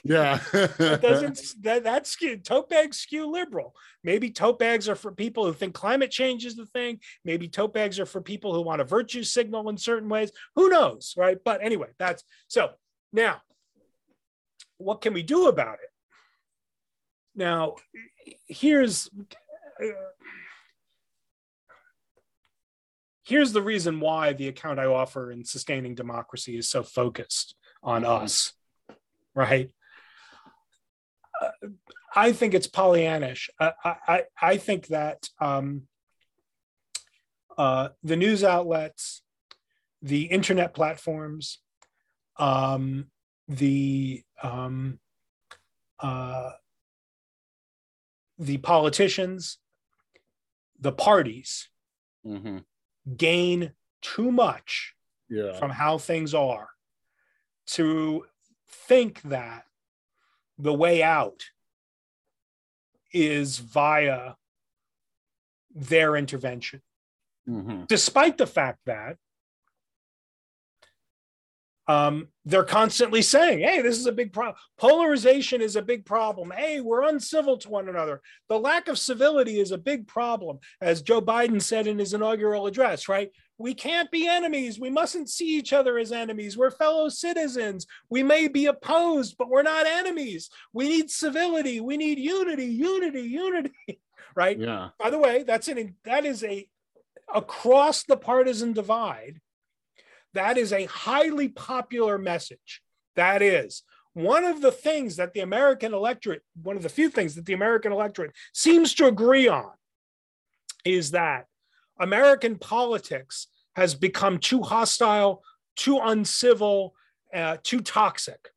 Yeah. That doesn't that that skew tote bags skew liberal. Maybe tote bags are for people who think climate change is the thing. Maybe tote bags are for people who want a virtue signal in certain ways. Who knows, right? But anyway, that's so now. What can we do about it? Now, here's uh, here's the reason why the account I offer in sustaining democracy is so focused on us, right? Uh, I think it's Pollyannish. I, I, I think that um, uh, the news outlets, the internet platforms, um, the um, uh, the politicians, the parties Mhm. gain too much Yeah. from how things are to think that the way out is via their intervention, Mhm. despite the fact that um, they're constantly saying, hey, this is a big problem. Polarization is a big problem. Hey, we're uncivil to one another. The lack of civility is a big problem, as Joe Biden said in his inaugural address, right? We can't be enemies. We mustn't see each other as enemies. We're fellow citizens. We may be opposed, but we're not enemies. We need civility. We need unity, unity, unity, right? Yeah. By the way, that's an that is a across the partisan divide. That is a highly popular message. That is one of the things that the American electorate, one of the few things that the American electorate seems to agree on is that American politics has become too hostile, too uncivil, uh, too toxic.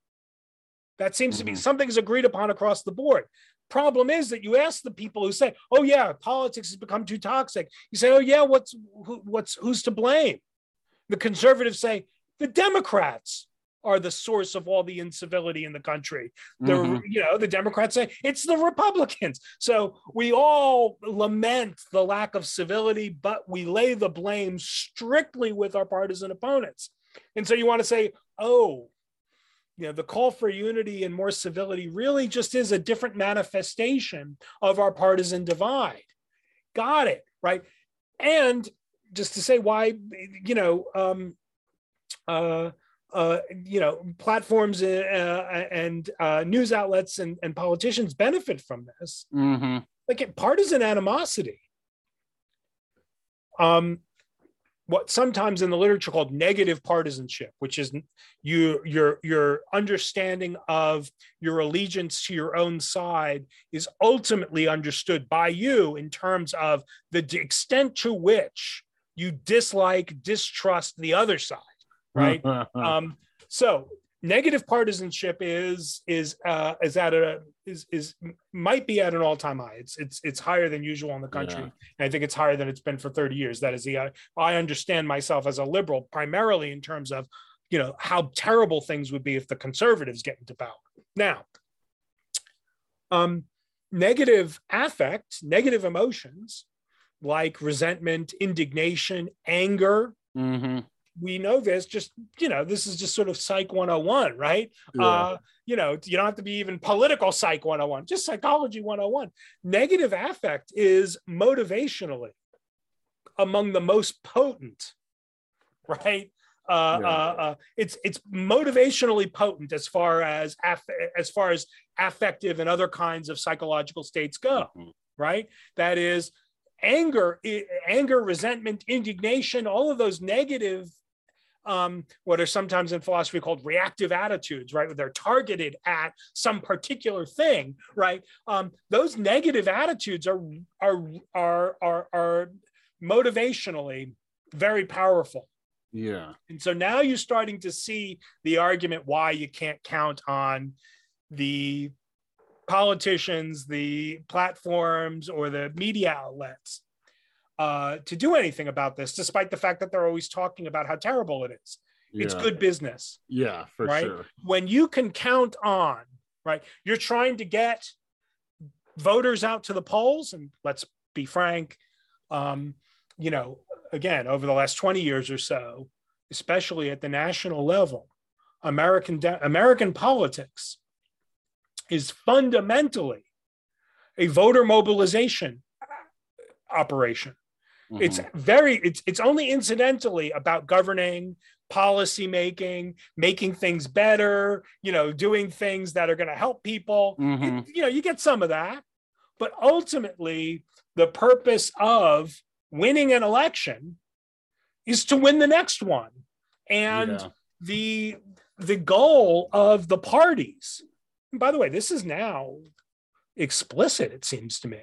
That seems to be Mhm. something's agreed upon across the board. Problem is that you ask the people who say, "Oh yeah, politics has become too toxic." You say, "Oh yeah, what's who, what's who's to blame?" The conservatives say the Democrats are the source of all the incivility in the country. The Mhm. you know the Democrats say it's the Republicans. So we all lament the lack of civility, but we lay the blame strictly with our partisan opponents. And so you want to say, oh, you know, the call for unity and more civility really just is a different manifestation of our partisan divide. Got it, right? And just to say why, you know, um, uh, uh, you know, platforms uh, and uh, news outlets and, and politicians benefit from this, Mhm. like partisan animosity. Um, what sometimes in the literature called negative partisanship, which is you your your understanding of your allegiance to your own side is ultimately understood by you in terms of the extent to which you dislike, distrust the other side, right? um, so negative partisanship is is uh, is at a is is might be at an all time high. It's it's it's higher than usual in the country, Yeah. and I think it's higher than it's been for thirty years. That is the uh, I understand myself as a liberal primarily in terms of you know how terrible things would be if the conservatives get into power. Now, um, negative affect, negative emotions like resentment, indignation, anger, Mhm. We know this just you know this is just sort of psych 101 right Yeah. uh you know you don't have to be even political psych 101 just psychology 101 negative affect is motivationally among the most potent right uh, Yeah. uh, uh, it's it's motivationally potent as far as aff- as far as affective and other kinds of psychological states go Mhm. right that is anger i- anger resentment indignation all of those negative um, what are sometimes in philosophy called reactive attitudes, right? They're targeted at some particular thing, right? Um, those negative attitudes are are are are, are motivationally very powerful. Yeah. And so now you're starting to see the argument why you can't count on the politicians, the platforms, or the media outlets uh, to do anything about this, despite the fact that they're always talking about how terrible it is. Yeah. It's good business. Yeah, for right? sure. When you can count on, right, you're trying to get voters out to the polls, and let's be frank, um, you know, again, over the last 20 years or so, especially at the national level, American de- American politics is fundamentally a voter mobilization operation. Mm-hmm. It's very it's it's only incidentally about governing, policy making, making things better, you know, doing things that are going to help people. Mm-hmm. It, you know, you get some of that, but ultimately the purpose of winning an election is to win the next one. And yeah. the the goal of the parties. by the way, this is now explicit it seems to me.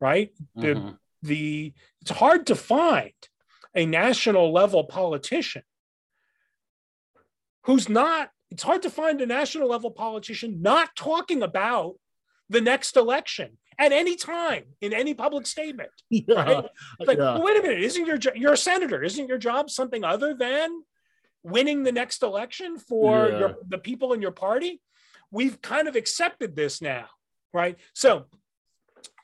Right? Mm-hmm. The the it's hard to find a national level politician who's not it's hard to find a national level politician not talking about the next election at any time in any public statement yeah. right like yeah. well, wait a minute isn't your you're a senator isn't your job something other than winning the next election for yeah. your, the people in your party we've kind of accepted this now right so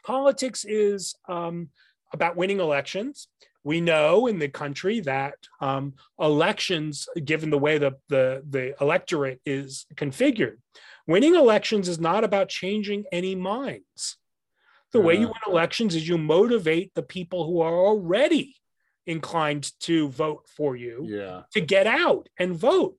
politics is um, about winning elections. We know in the country that um, elections, given the way the, the, the electorate is configured, winning elections is not about changing any minds. The way you win elections is you motivate the people who are already inclined to vote for you yeah. to get out and vote.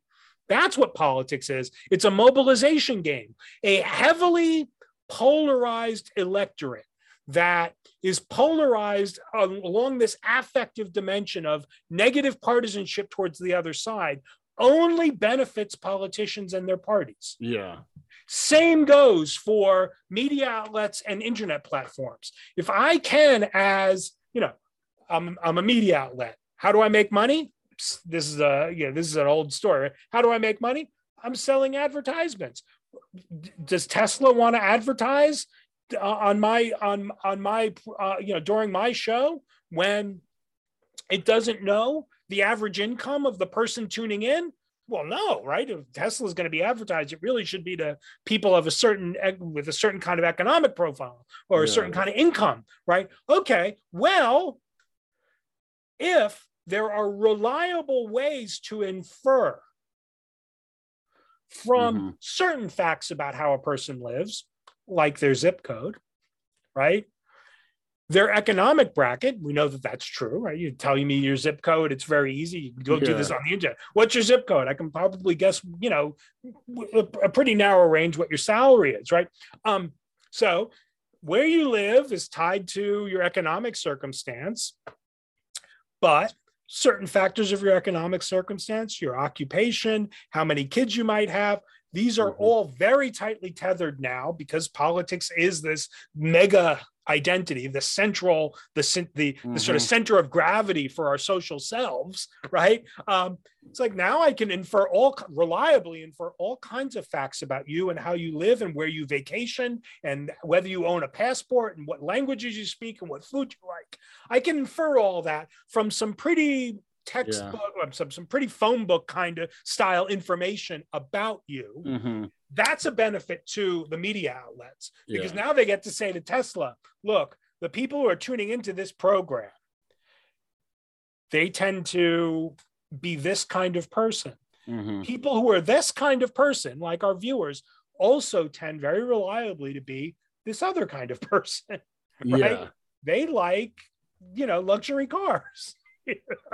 That's what politics is. It's a mobilization game, a heavily polarized electorate that is polarized along this affective dimension of negative partisanship towards the other side only benefits politicians and their parties. Yeah. Same goes for media outlets and internet platforms. If I can, as you know, I'm, I'm a media outlet. How do I make money? This is a yeah, this is an old story. How do I make money? I'm selling advertisements. Does Tesla want to advertise? Uh, on my on on my uh, you know during my show when it doesn't know the average income of the person tuning in well no right? If tesla is going to be advertised it really should be to people of a certain with a certain kind of economic profile or a certain kind of income right? Okay well if there are reliable ways to infer from mm-hmm. certain facts about how a person lives like their zip code, right? Their economic bracket, we know that that's true, right? You're telling me your zip code, it's very easy. You can go yeah. do this on the internet. What's your zip code? I can probably guess, you know, a pretty narrow range what your salary is, right? Um, so where you live is tied to your economic circumstance, but certain factors of your economic circumstance, your occupation, how many kids you might have, these are mm-hmm. all very tightly tethered now because politics is this mega identity, the central, the the, mm-hmm. the sort of mm-hmm. center of gravity for our social selves, right? Um, it's like now I can infer all reliably infer all kinds of facts about you and how you live and where you vacation and whether you own a passport and what languages you speak and what food you like. I can infer all that from some pretty textbook, yeah. some, some pretty phone book kind of style information about you. Mm-hmm. That's a benefit to the media outlets because yeah. now they get to say to Tesla, look, the people who are tuning into this program, they tend to be this kind of person. Mm-hmm. People who are this kind of person, like our viewers, also tend very reliably to be this other kind of person. Right? Yeah. They like, you know, luxury cars.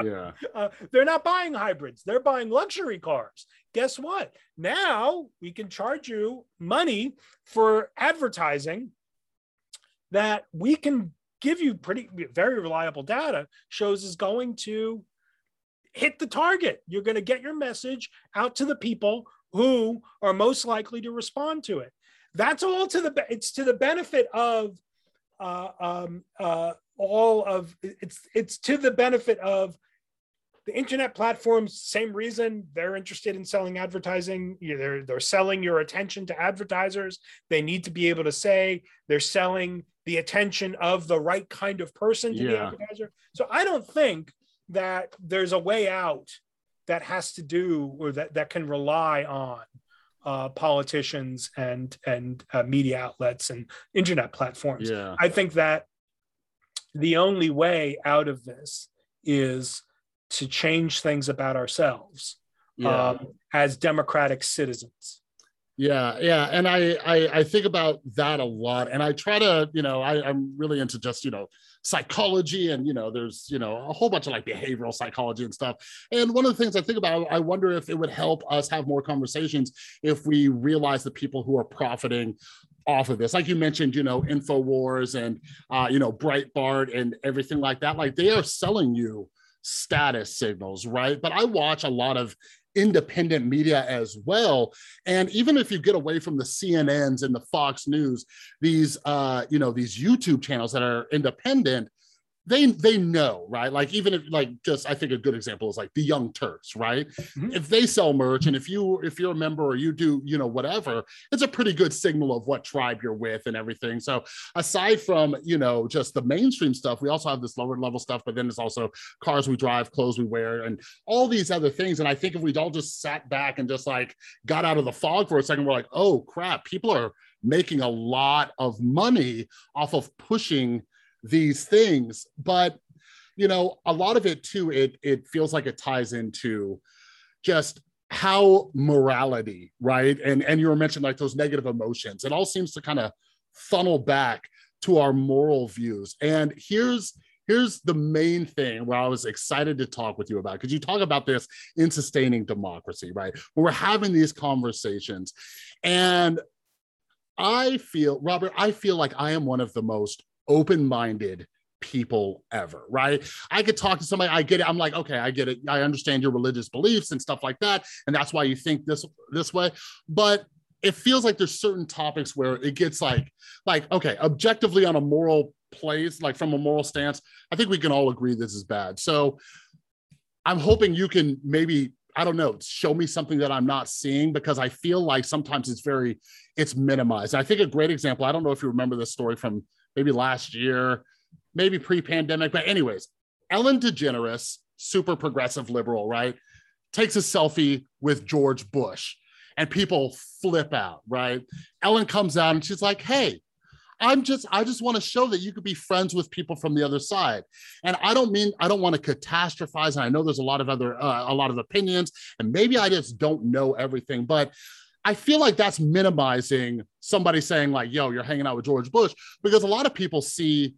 Yeah. Uh, they're not buying hybrids, they're buying luxury cars. Guess what? Now we can charge you money for advertising that we can give you pretty very reliable data shows is going to hit the target. You're going to get your message out to the people who are most likely to respond to it. That's all to the it's to the benefit of uh, um, uh, all of it's it's to the benefit of the internet platforms same reason they're interested in selling advertising they're, they're selling your attention to advertisers they need to be able to say they're selling the attention of the right kind of person to yeah. the advertiser so i don't think that there's a way out that has to do or that, that can rely on uh, politicians and and uh, media outlets and internet platforms. Yeah. I think that the only way out of this is to change things about ourselves yeah. um, as democratic citizens. Yeah, yeah, and I, I I think about that a lot, and I try to, you know, I, I'm really into just you know psychology and you know there's you know a whole bunch of like behavioral psychology and stuff and one of the things i think about i wonder if it would help us have more conversations if we realize the people who are profiting off of this. Like you mentioned you know infowars and uh, you know breitbart and everything like that. Like they are selling you status signals right? But i watch a lot of independent media as well. And even if you get away from the CNNs and the Fox News, these uh, you know, these YouTube channels that are independent, they they know right? Like even if like just i think a good example is like the young turks right? Mm-hmm. if they sell merch and if you if you're a member or you do you know whatever it's a pretty good signal of what tribe you're with and everything. So aside from you know just the mainstream stuff we also have this lower level stuff but then there's also cars we drive clothes we wear and all these other things. And i think if we'd all just sat back and just like got out of the fog for a second we're like oh crap people are making a lot of money off of pushing these things but you know a lot of it too it it feels like it ties into just how morality right and and you were mentioning like those negative emotions it all seems to kind of funnel back to our moral views and here's here's the main thing where I was excited to talk with you about because you talk about this in sustaining democracy, right? When we're having these conversations. And I feel, Robert, I feel like I am one of the most open minded people ever, right? I could talk to somebody, I get it. I'm like, okay, I get it. I understand your religious beliefs and stuff like that. And that's why you think this this way. But it feels like there's certain topics where it gets like, like, okay, objectively on a moral place, like from a moral stance, I think we can all agree this is bad. So I'm hoping you can maybe I don't know, show me something that I'm not seeing because I feel like sometimes it's very, it's minimized. I think a great example, I don't know if you remember this story from maybe last year, maybe pre-pandemic. But anyways, Ellen DeGeneres, super progressive liberal, right, takes a selfie with George Bush, and people flip out, right? Ellen comes out and she's like, "Hey." I'm just, I just want to show that you could be friends with people from the other side. And I don't mean, I don't want to catastrophize. And I know there's a lot of other, uh, a lot of opinions, and maybe I just don't know everything, but I feel like that's minimizing somebody saying, like, yo, you're hanging out with George Bush, because a lot of people see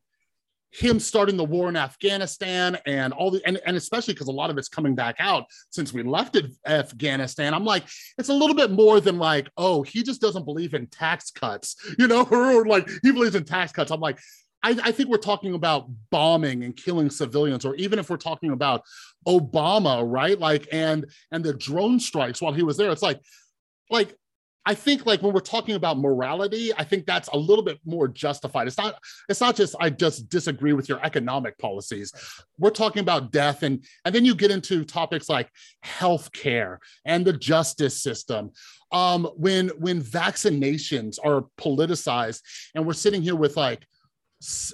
him starting the war in Afghanistan and all the and, and especially because a lot of it's coming back out since we left Afghanistan. I'm like, it's a little bit more than like, oh, he just doesn't believe in tax cuts, you know, or, like he believes in tax cuts. I'm like, I, I, think we're talking about bombing and killing civilians, or even if we're talking about Obama, right? Like, and and the drone strikes while he was there, it's like like I think like when we're talking about morality, I think that's a little bit more justified. It's not it's not just I just disagree with your economic policies. We're talking about death and and then you get into topics like healthcare and the justice system. Um when when vaccinations are politicized and we're sitting here with like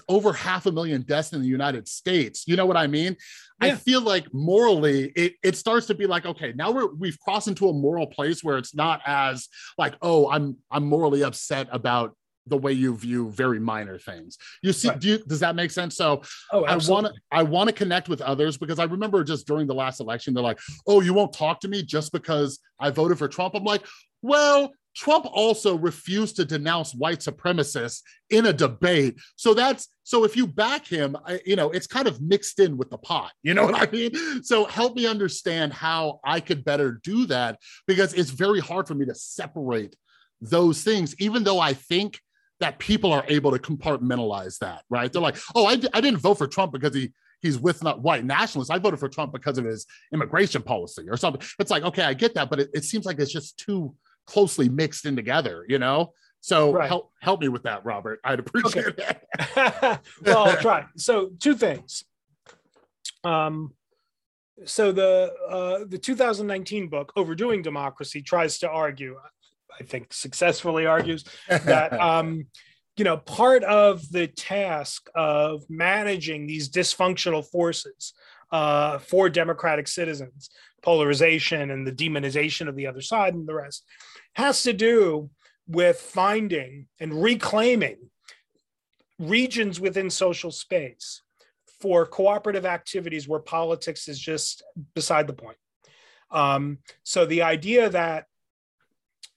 over half a million deaths in the United States. You know what I mean? Yeah. I feel like morally, it, it starts to be like, okay, now we're we've crossed into a moral place where it's not as like, oh, I'm I'm morally upset about the way you view very minor things. You see, right. do you, does that make sense? So oh, I want to I want to connect with others because I remember just during the last election, they're like, oh, you won't talk to me just because I voted for Trump. I'm like, well, Trump also refused to denounce white supremacists in a debate. So that's so if you back him, I, you know, it's kind of mixed in with the pot. You know what I mean? So help me understand how I could better do that because it's very hard for me to separate those things, even though I think that people are able to compartmentalize that, right? They're like, oh, I didn't vote for Trump because he he's with not white nationalists. I voted for Trump because of his immigration policy or something. It's like, okay, I get that, but it, it seems like it's just too closely mixed in together, you know? So right. help help me with that, Robert. I'd appreciate okay. it. well, I'll try. So two things. Um, so the uh, the 2019 book overdoing democracy tries to argue i think successfully argues that um, you know part of the task of managing these dysfunctional forces uh, for democratic citizens polarization and the demonization of the other side and the rest has to do with finding and reclaiming regions within social space for cooperative activities where politics is just beside the point. Um, so the idea that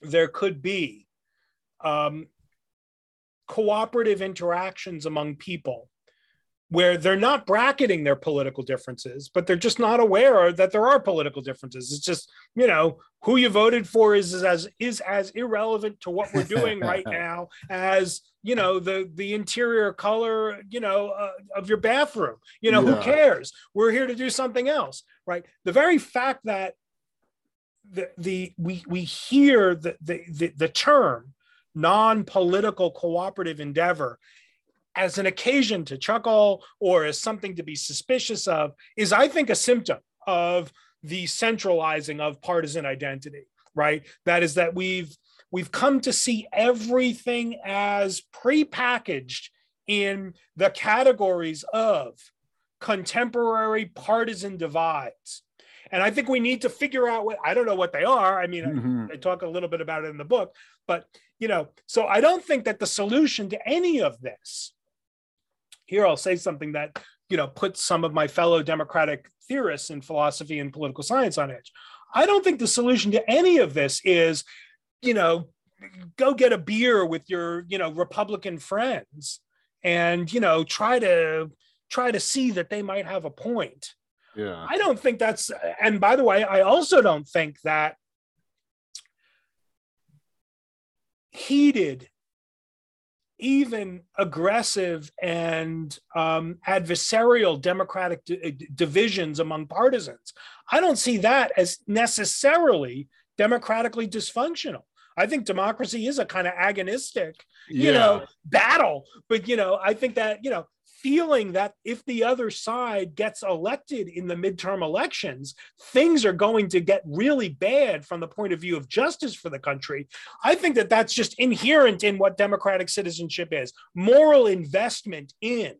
there could be um, cooperative interactions among people where they're not bracketing their political differences, but they're just not aware that there are political differences. It's just, you know, who you voted for is, is as is as irrelevant to what we're doing right now as you know the the interior color you know uh, of your bathroom you know yeah. who cares we're here to do something else right the very fact that the the we we hear the the the, the term non-political cooperative endeavor as an occasion to chuckle or as something to be suspicious of is, I think, a symptom of the centralizing of partisan identity, right? That is that we've we've come to see everything as prepackaged in the categories of contemporary partisan divides. And I think we need to figure out what I don't know what they are. I mean, mm-hmm. I, I talk a little bit about it in the book, but you know, so I don't think that the solution to any of this here I'll say something that you know puts some of my fellow democratic theorists in philosophy and political science on edge. I don't think the solution to any of this is, you know, go get a beer with your, you know, Republican friends and, you know, try to try to see that they might have a point. Yeah. I don't think that's and by the way, I also don't think that heated even aggressive and um, adversarial democratic d- divisions among partisans. I don't see that as necessarily democratically dysfunctional. I think democracy is a kind of agonistic, you yeah. know, battle. But you know, I think that you know feeling that if the other side gets elected in the midterm elections, things are going to get really bad from the point of view of justice for the country. I think that that's just inherent in what democratic citizenship is moral investment in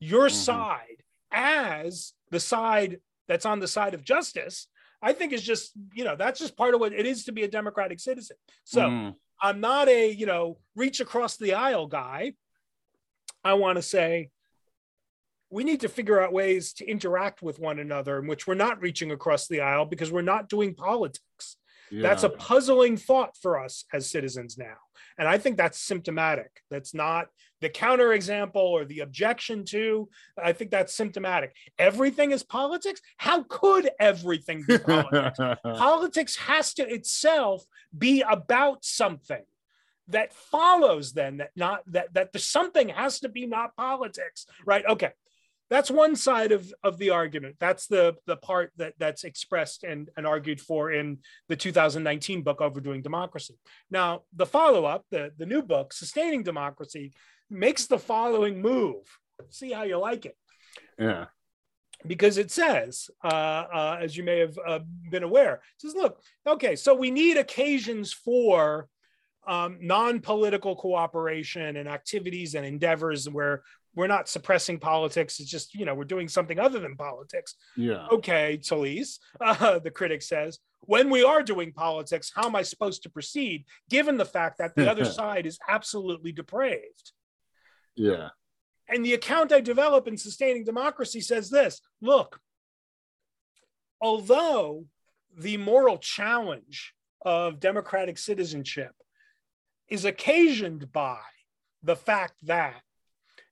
your mm-hmm. side as the side that's on the side of justice. I think is just, you know, that's just part of what it is to be a democratic citizen. So mm. I'm not a, you know, reach across the aisle guy. I want to say, we need to figure out ways to interact with one another in which we're not reaching across the aisle because we're not doing politics. Yeah. That's a puzzling thought for us as citizens now. And I think that's symptomatic. That's not the counterexample or the objection to. I think that's symptomatic. Everything is politics. How could everything be politics? politics has to itself be about something that follows then that not that that the something has to be not politics right okay that's one side of, of the argument. That's the, the part that, that's expressed and, and argued for in the 2019 book, Overdoing Democracy. Now, the follow up, the, the new book, Sustaining Democracy, makes the following move. See how you like it. Yeah. Because it says, uh, uh, as you may have uh, been aware, it says, look, okay, so we need occasions for um, non-political cooperation and activities and endeavors where we're not suppressing politics. It's just, you know, we're doing something other than politics. Yeah. Okay, Talisse, uh, the critic says, when we are doing politics, how am I supposed to proceed given the fact that the other side is absolutely depraved? Yeah. And the account I develop in Sustaining Democracy says this look, although the moral challenge of democratic citizenship is occasioned by the fact that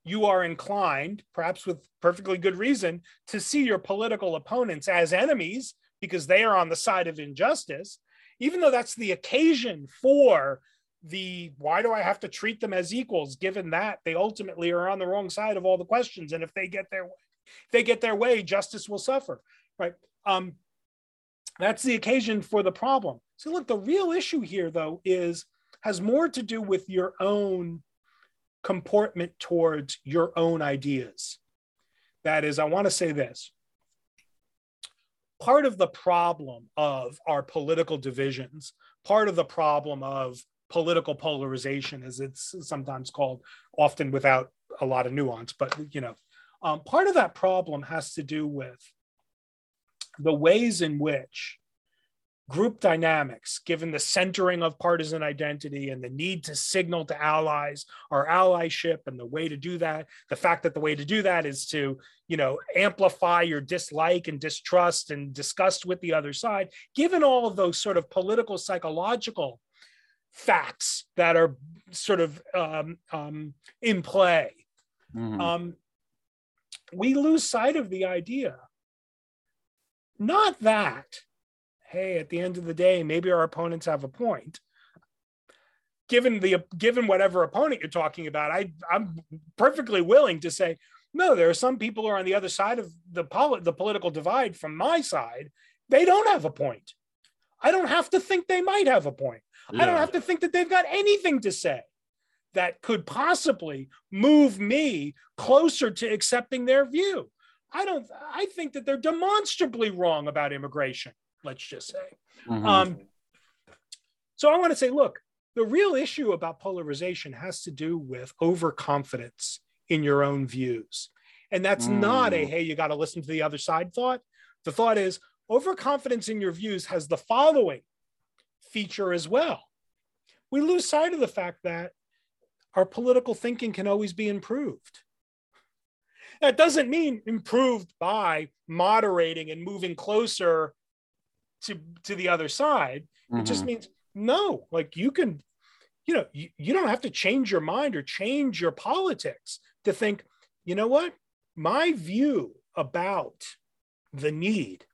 you are inclined, perhaps with perfectly good reason, to see your political opponents as enemies because they are on the side of injustice, even though that's the occasion for the why do I have to treat them as equals, given that they ultimately are on the wrong side of all the questions. And if they get their way, they get their way, justice will suffer, right? Um, that's the occasion for the problem. So look, the real issue here, though, is has more to do with your own comportment towards your own ideas. That is, I want to say this. Part of the problem of our political divisions, part of the problem of political polarization, as it's sometimes called, often without a lot of nuance, but you know, um, part of that problem has to do with the ways in which group dynamics, given the centering of partisan identity and the need to signal to allies our allyship and the way to do that, the fact that the way to do that is to, you know, amplify your dislike and distrust and disgust with the other side, given all of those sort of political psychological facts that are sort of um, um, in play, mm-hmm. um, we lose sight of the idea. Not that hey, at the end of the day, maybe our opponents have a point. Given the given whatever opponent you're talking about, I I'm perfectly willing to say no. There are some people who are on the other side of the poli- the political divide from my side. They don't have a point. I don't have to think they might have a point. Yeah. I don't have to think that they've got anything to say that could possibly move me closer to accepting their view. I don't I think that they're demonstrably wrong about immigration let's just say. Mm-hmm. Um, so I want to say, look, the real issue about polarization has to do with overconfidence in your own views. And that's mm. not a, mm. hey, you got to listen to the other side thought. The thought is overconfidence in your views has the following feature as well. We lose sight of the fact that our political thinking can always be improved. That doesn't mean improved by moderating and moving closer to to the other side mm-hmm. it just mm-hmm. means no like you can you know you, you don't have to change your mind or change your politics to think you know what my view about the need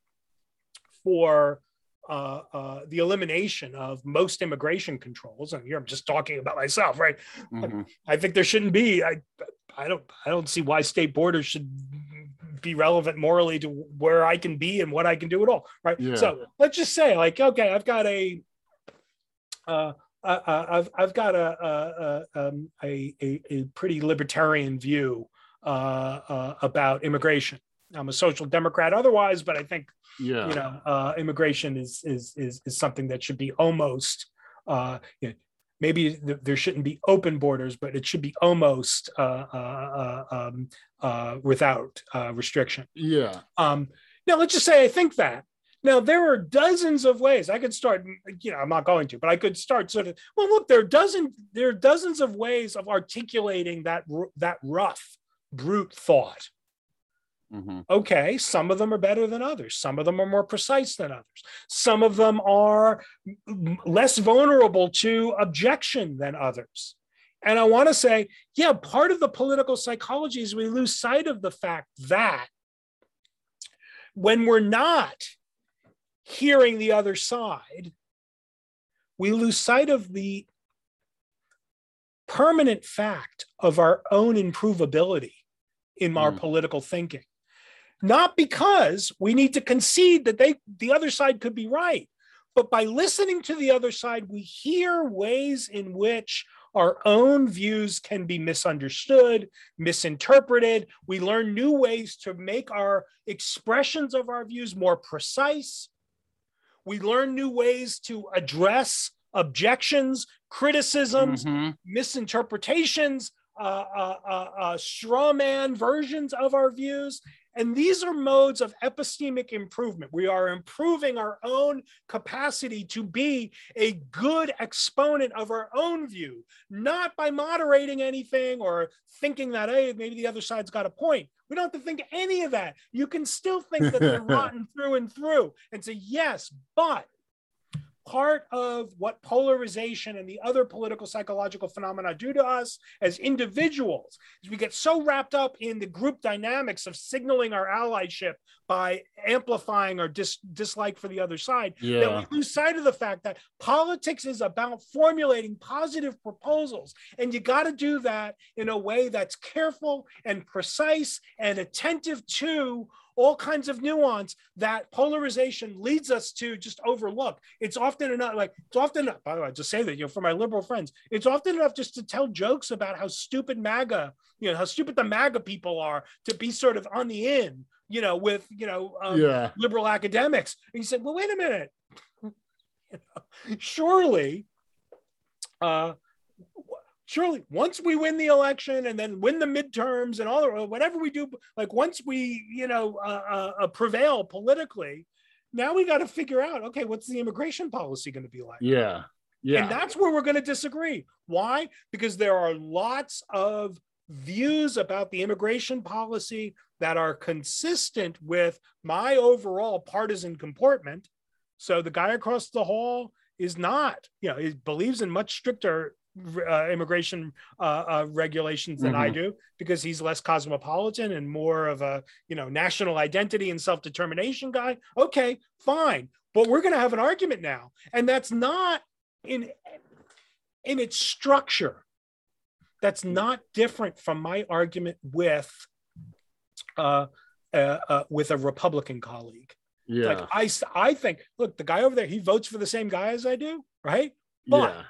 for uh, uh, the elimination of most immigration controls, and here I'm just talking about myself, right? Mm-hmm. I think there shouldn't be. I, I don't. I don't see why state borders should be relevant morally to where I can be and what I can do at all, right? Yeah. So let's just say, like, okay, I've got a, uh, uh, I've I've got a a, um, a a, a pretty libertarian view uh, uh, about immigration. I'm a social democrat otherwise, but I think yeah. you know uh, immigration is, is is is something that should be almost uh, you know, maybe th- there shouldn't be open borders, but it should be almost uh, uh, uh, um, uh, without uh, restriction. Yeah. Um, now, let's just say I think that. Now, there are dozens of ways I could start. You know, I'm not going to, but I could start sort of. Well, look, there are dozen. There are dozens of ways of articulating that that rough, brute thought. Mm-hmm. Okay, some of them are better than others. Some of them are more precise than others. Some of them are less vulnerable to objection than others. And I want to say, yeah, part of the political psychology is we lose sight of the fact that when we're not hearing the other side, we lose sight of the permanent fact of our own improvability in our mm. political thinking not because we need to concede that they the other side could be right but by listening to the other side we hear ways in which our own views can be misunderstood misinterpreted. We learn new ways to make our expressions of our views more precise. We learn new ways to address objections criticisms mm-hmm. misinterpretations uh, uh, uh, uh straw man versions of our views and these are modes of epistemic improvement. We are improving our own capacity to be a good exponent of our own view, not by moderating anything or thinking that, hey, maybe the other side's got a point. We don't have to think any of that. You can still think that they're rotten through and through and say, yes, but part of what polarization and the other political psychological phenomena do to us as individuals is we get so wrapped up in the group dynamics of signaling our allyship by amplifying our dis- dislike for the other side Yeah. that we lose sight of the fact that politics is about formulating positive proposals and you got to do that in a way that's careful and precise and attentive to all kinds of nuance that polarization leads us to just overlook. It's often enough, like it's often enough, by the way, I just say that, you know, for my liberal friends, it's often enough just to tell jokes about how stupid MAGA, you know, how stupid the MAGA people are to be sort of on the in, you know, with, you know, um, yeah. liberal academics. And he said, well, wait a minute. You know, surely, uh, surely once we win the election and then win the midterms and all or whatever we do, like once we, you know, uh, uh, prevail politically, now we got to figure out, okay, what's the immigration policy going to be like? Yeah. Yeah. And that's where we're going to disagree. Why? Because there are lots of views about the immigration policy that are consistent with my overall partisan comportment. So the guy across the hall is not, you know, he believes in much stricter uh, immigration uh, uh, regulations than I Mhm. do because he's less cosmopolitan and more of a, you know, national identity and self determination guy. Okay, fine. But we're going to have an argument now. And that's not in in its structure that's not different from my argument with uh, uh, uh, with a republican colleague yeah. like I think look the guy over there he votes for the same guy as i do right but- yeah.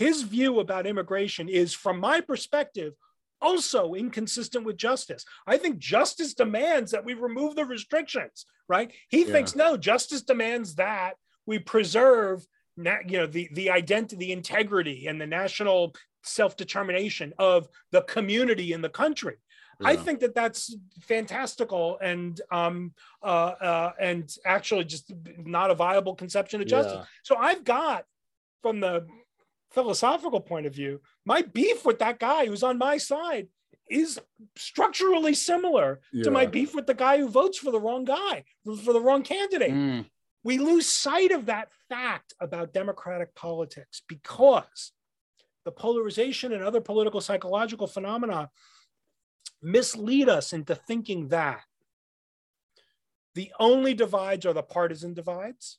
His view about immigration is from my perspective also inconsistent with justice i think justice demands that we remove the restrictions right he Yeah. thinks no justice demands that we preserve na- you know the the identity the integrity and the national self-determination of the community in the country I think that that's fantastical and um, uh, uh, and actually just not a viable conception of justice. Yeah. So I've got, from the philosophical point of view, my beef with that guy who's on my side is structurally similar to my beef with the guy who votes for the wrong guy, for the wrong candidate. Mm, We lose sight of that fact about democratic politics because the polarization and other political psychological phenomena mislead us into thinking that the only divides are the partisan divides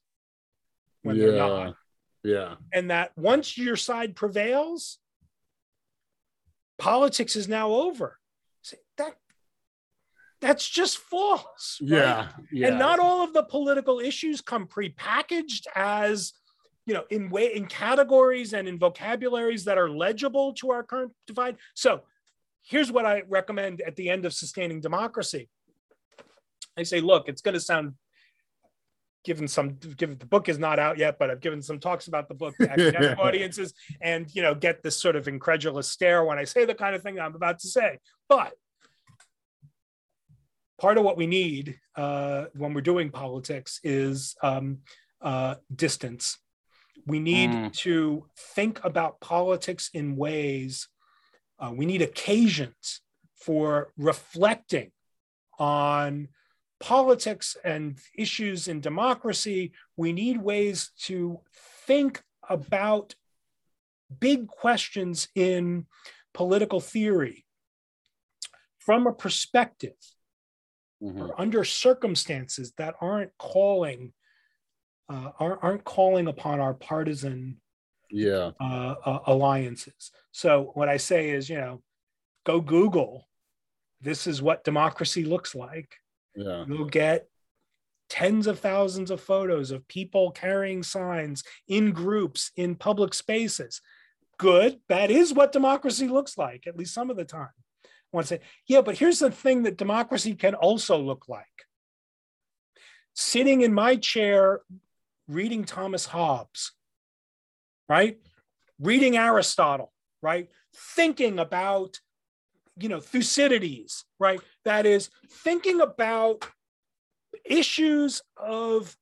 when they're not Yeah. and that once your side prevails, politics is now over. That that's just false. right? Yeah. Yeah. And not all of the political issues come prepackaged as you know in way in categories and in vocabularies that are legible to our current divide. So here's what I recommend at the end of sustaining democracy. I say, look, it's going to sound given some given the book is not out yet, but I've given some talks about the book to academic audiences and you know get this sort of incredulous stare when I say the kind of thing I'm about to say. But part of what we need uh, when we're doing politics is um, uh, distance. We need Mm. to think about politics in ways. Uh, we need occasions for reflecting on politics and issues in democracy. We need ways to think about big questions in political theory from a perspective Mhm. or under circumstances that aren't calling uh, aren't, aren't calling upon our partisan Yeah. uh, uh, alliances. So what I say is, you know, go Google. This is what democracy looks like. Yeah. You'll get tens of thousands of photos of people carrying signs in groups in public spaces. Good. That is what democracy looks like, at least some of the time. To say, yeah, but here's the thing that democracy can also look like. Sitting in my chair reading Thomas Hobbes, right? Reading Aristotle, right? Thinking about, you know, Thucydides, right? That is thinking about issues of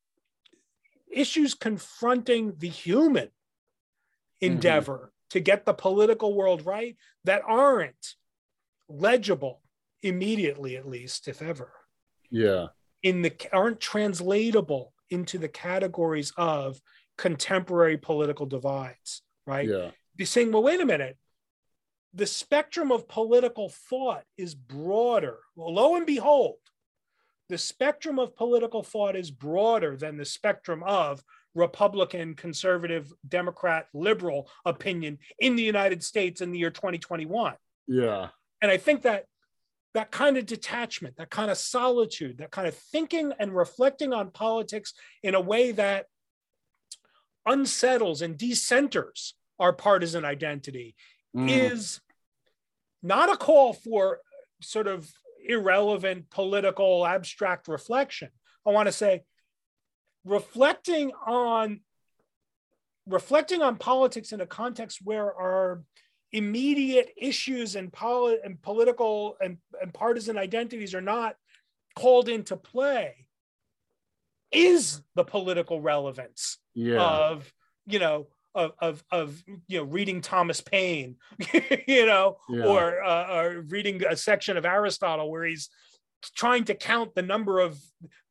issues confronting the human mm-hmm. endeavor to get the political world right that aren't legible immediately at least if ever Yeah. in the aren't translatable into the categories of contemporary political divides, right? Yeah. Be saying, well, wait a minute. The spectrum of political thought is broader. Well, lo and behold, the spectrum of political thought is broader than the spectrum of Republican, conservative, Democrat, liberal opinion in the United States in the year 2021. Yeah. And I think that that kind of detachment, that kind of solitude, that kind of thinking and reflecting on politics in a way that unsettles and decenters our partisan identity mm. is not a call for sort of irrelevant political abstract reflection. I want to say reflecting on reflecting on politics in a context where our immediate issues and, poli- and political and, and partisan identities are not called into play is the political relevance yeah. of you know of, of of you know reading Thomas Paine, you know, yeah. or uh, or reading a section of Aristotle where he's trying to count the number of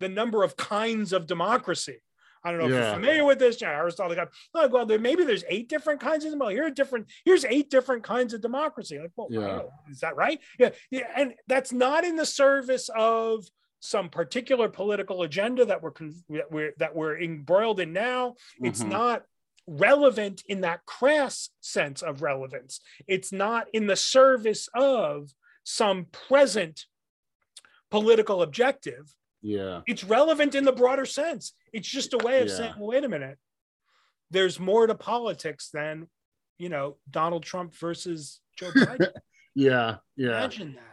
the number of kinds of democracy. I don't know yeah. if you're familiar with this. Yeah, Aristotle got like, well, there maybe there's eight different kinds of democracy. Here are different. Here's eight different kinds of democracy. Like, well, yeah. is that right? Yeah, yeah, and that's not in the service of some particular political agenda that we're that we're that we're embroiled in now. It's mm-hmm. not relevant in that crass sense of relevance. It's not in the service of some present political objective. Yeah. It's relevant in the broader sense. It's just a way of yeah. saying, well, wait a minute, there's more to politics than, you know, Donald Trump versus Joe Biden. yeah. Yeah. Imagine that.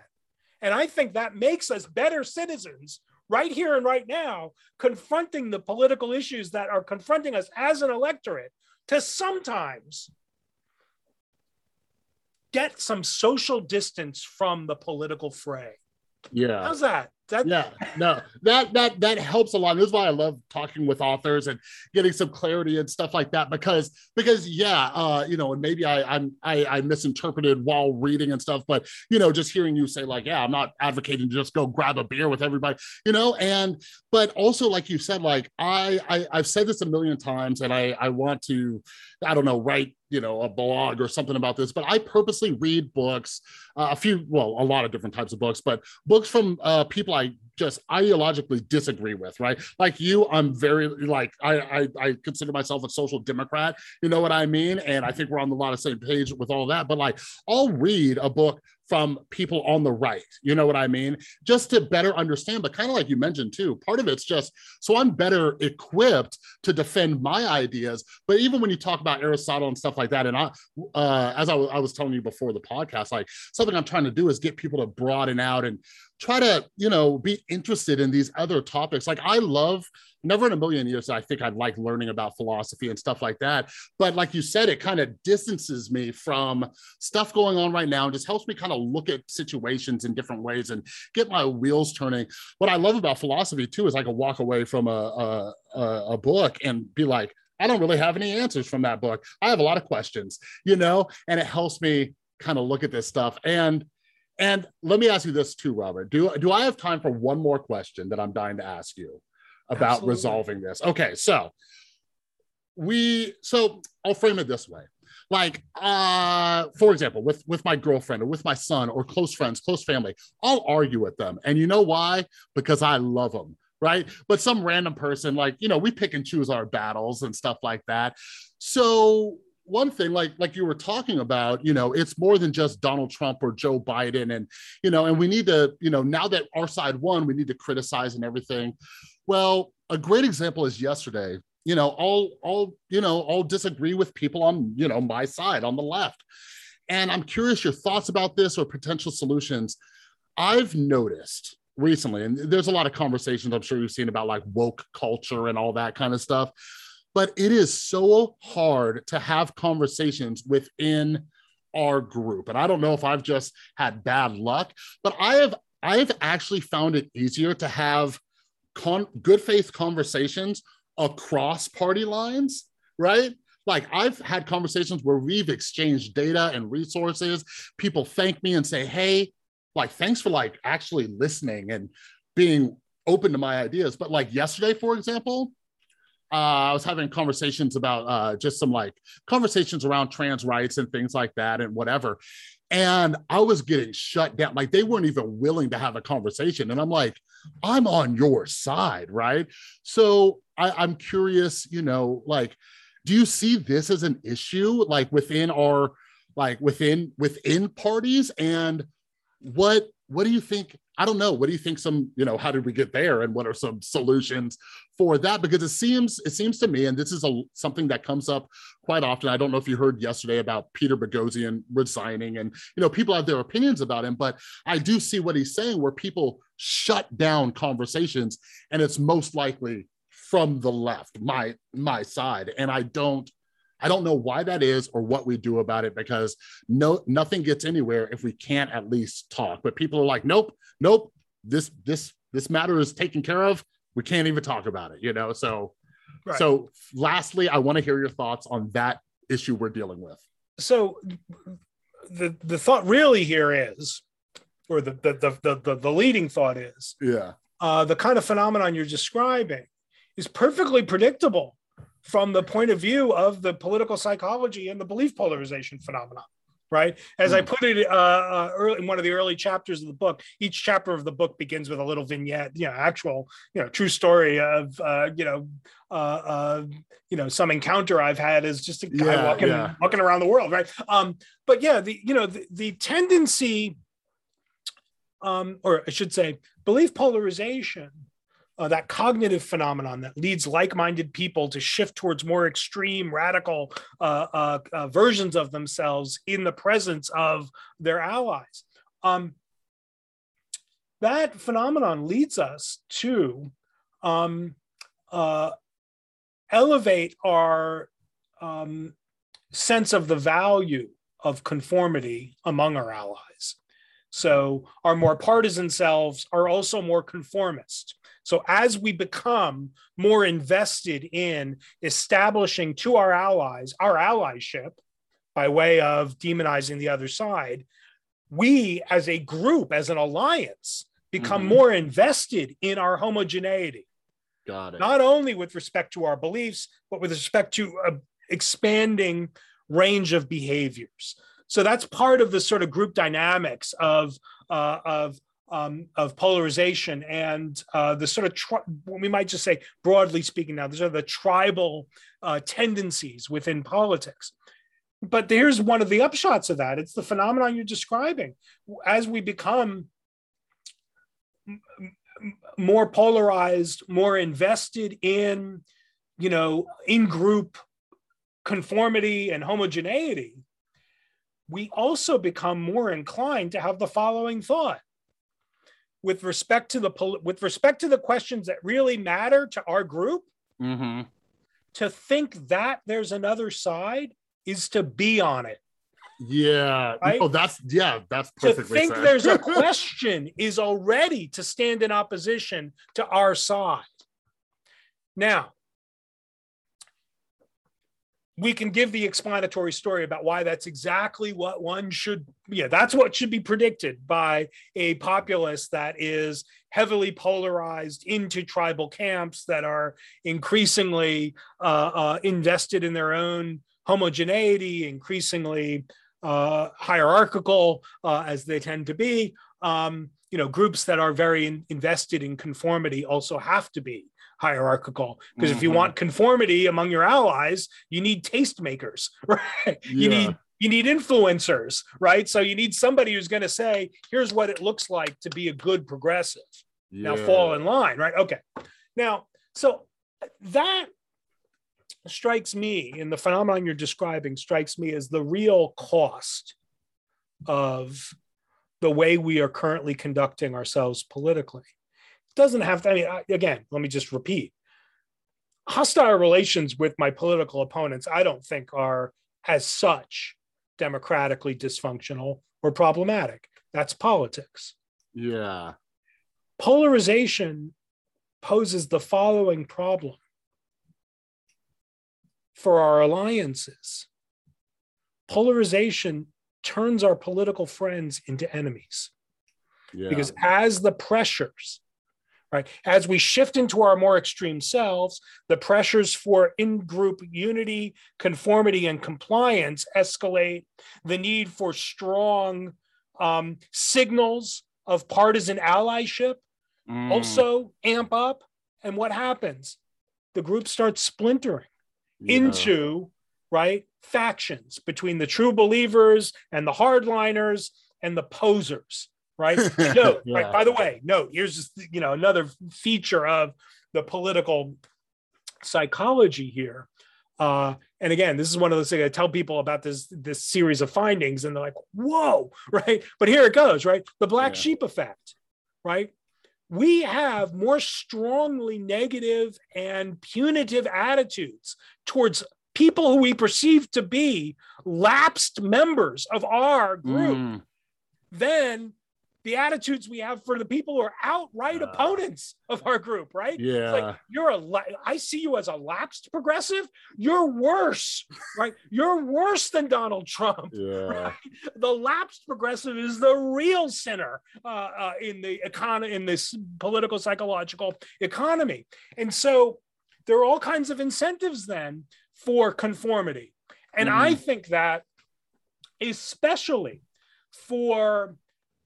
And I think that makes us better citizens right here and right now, confronting the political issues that are confronting us as an electorate to sometimes get some social distance from the political fray. Yeah. How's that? Yeah, no, that that that helps a lot. This is why I love talking with authors and getting some clarity and stuff like that. Because because yeah, uh, you know, and maybe I I'm I, I misinterpreted while reading and stuff, but you know, just hearing you say like, yeah, I'm not advocating to just go grab a beer with everybody, you know, and but also like you said, like I, I I've said this a million times, and I I want to I don't know, write, you know, a blog or something about this, but I purposely read books, uh, a few, well, a lot of different types of books, but books from uh, people I just ideologically disagree with, right? Like you, I'm very like I, I, I consider myself a social democrat. You know what I mean? And I think we're on a lot of same page with all that. But like, I'll read a book from people on the right. You know what I mean? Just to better understand, but kind of like you mentioned too, part of it's just so I'm better equipped to defend my ideas. But even when you talk about Aristotle and stuff like that, and I, uh, as I, I was telling you before the podcast, like something I'm trying to do is get people to broaden out and try to, you know, be interested in these other topics. Like I love never in a million years I think I'd like learning about philosophy and stuff like that. But like you said, it kind of distances me from stuff going on right now and just helps me kind of look at situations in different ways and get my wheels turning. What I love about philosophy too is I can walk away from a, a, a book and be like, I don't really have any answers from that book. I have a lot of questions, you know, and it helps me kind of look at this stuff. And and let me ask you this too, Robert. Do do I have time for one more question that I'm dying to ask you? about Absolutely. resolving this. Okay, so we so I'll frame it this way. Like uh for example, with with my girlfriend or with my son or close friends, close family, I'll argue with them. And you know why? Because I love them, right? But some random person like, you know, we pick and choose our battles and stuff like that. So one thing like like you were talking about you know it's more than just donald trump or joe biden and you know and we need to you know now that our side won we need to criticize and everything well, a great example is yesterday. You know, all all you know, all disagree with people on you know my side on the left, and I'm curious your thoughts about this or potential solutions. I've noticed recently, and there's a lot of conversations I'm sure you've seen about like woke culture and all that kind of stuff, but it is so hard to have conversations within our group. And I don't know if I've just had bad luck, but I have I've actually found it easier to have con- good faith conversations across party lines, right? Like I've had conversations where we've exchanged data and resources. People thank me and say, "Hey, like thanks for like actually listening and being open to my ideas." But like yesterday, for example, uh, I was having conversations about uh, just some like conversations around trans rights and things like that and whatever. And I was getting shut down. Like they weren't even willing to have a conversation. And I'm like, I'm on your side, right? So I, I'm curious, you know, like, do you see this as an issue like within our like within within parties and what what do you think i don't know. What do you think some you know how did we get there and what are some solutions for that? Because it seems it seems to me and this is a something that comes up quite often. I don't know if you heard yesterday about peter boghossian resigning and you know people have their opinions about him but i do see what he's saying where people shut down conversations and it's most likely from the left my my side. And i don't I don't know why that is or what we do about it because no nothing gets anywhere if we can't at least talk. But people are like, nope, nope, this this this matter is taken care of. We can't even talk about it, you know. So right. so lastly, I want to hear your thoughts on that issue we're dealing with. So the the thought really here is, or the the the the, the leading thought is, yeah, uh, the kind of phenomenon you're describing is perfectly predictable from the point of view of the political psychology and the belief polarization phenomenon right as i hmm. put it uh, uh, early, in one of the early chapters of the book each chapter of the book begins with a little vignette you know actual you know true story of uh, you know uh, uh, you know some encounter i've had is just a guy yeah, walking yeah. walking around the world right um but yeah the you know the, the tendency um or i should say belief polarization uh, that cognitive phenomenon that leads like-minded people to shift towards more extreme radical uh, uh, uh, versions of themselves in the presence of their allies. Um, that phenomenon leads us to um, uh, elevate our um, sense of the value of conformity among our allies. So our more partisan selves are also more conformist so as we become more invested in establishing to our allies our allyship by way of demonizing the other side, we as a group, as an alliance, become mm-hmm. more invested in our homogeneity. Got it. Not only with respect to our beliefs, but with respect to a expanding range of behaviors. So that's part of the sort of group dynamics of uh, of um, of polarization and uh, the sort of tri- we might just say broadly speaking now these are the tribal uh, tendencies within politics. But here's one of the upshots of that. It's the phenomenon you're describing. As we become more polarized more invested in you know in group conformity and homogeneity we also become more inclined to have the following thought with respect to the with respect to the questions that really matter to our group mm-hmm. to think that there's another side is to be on it yeah right? oh that's yeah that's perfectly to think said. there's a question is already to stand in opposition to our side now we can give the explanatory story about why that's exactly what one should yeah that's what should be predicted by a populace that is heavily polarized into tribal camps that are increasingly uh, uh, invested in their own homogeneity increasingly uh, hierarchical uh, as they tend to be. Um, you know groups that are very in, invested in conformity also have to be hierarchical because mm-hmm. if you mm-hmm. want conformity among your allies you need tastemakers right yeah. you need you need influencers right so you need somebody who's going to say here's what it looks like to be a good progressive yeah. now fall in line right okay now so that strikes me and the phenomenon you're describing strikes me as the real cost of the way we are currently conducting ourselves politically doesn't have to, I mean, again, let me just repeat hostile relations with my political opponents, I don't think are as such democratically dysfunctional or problematic. That's politics. Yeah. Polarization poses the following problem for our alliances. Polarization turns our political friends into enemies. Yeah. Because as the pressures right? As we shift into our more extreme selves, the pressures for in group unity, conformity, and compliance escalate. The need for strong um, signals of partisan allyship mm. also amp up. And what happens? The group starts splintering yeah. into right factions between the true believers and the hardliners and the posers right no yeah. right by the way no here's just you know another feature of the political psychology here uh, and again this is one of those things i tell people about this this series of findings and they're like whoa right but here it goes right the black yeah. sheep effect right we have more strongly negative and punitive attitudes towards people who we perceive to be lapsed members of our group mm. than the attitudes we have for the people who are outright uh, opponents of our group, right? Yeah. like you're a I see you as a lapsed progressive. You're worse, right? You're worse than Donald Trump. Yeah. Right? The lapsed progressive is the real sinner uh, uh, in the economy in this political psychological economy. And so there are all kinds of incentives then for conformity. And mm-hmm. I think that especially for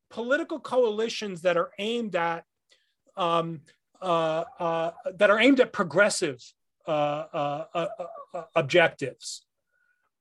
political coalitions that are aimed at um, uh, uh, that are aimed at progressive uh, uh, uh, objectives.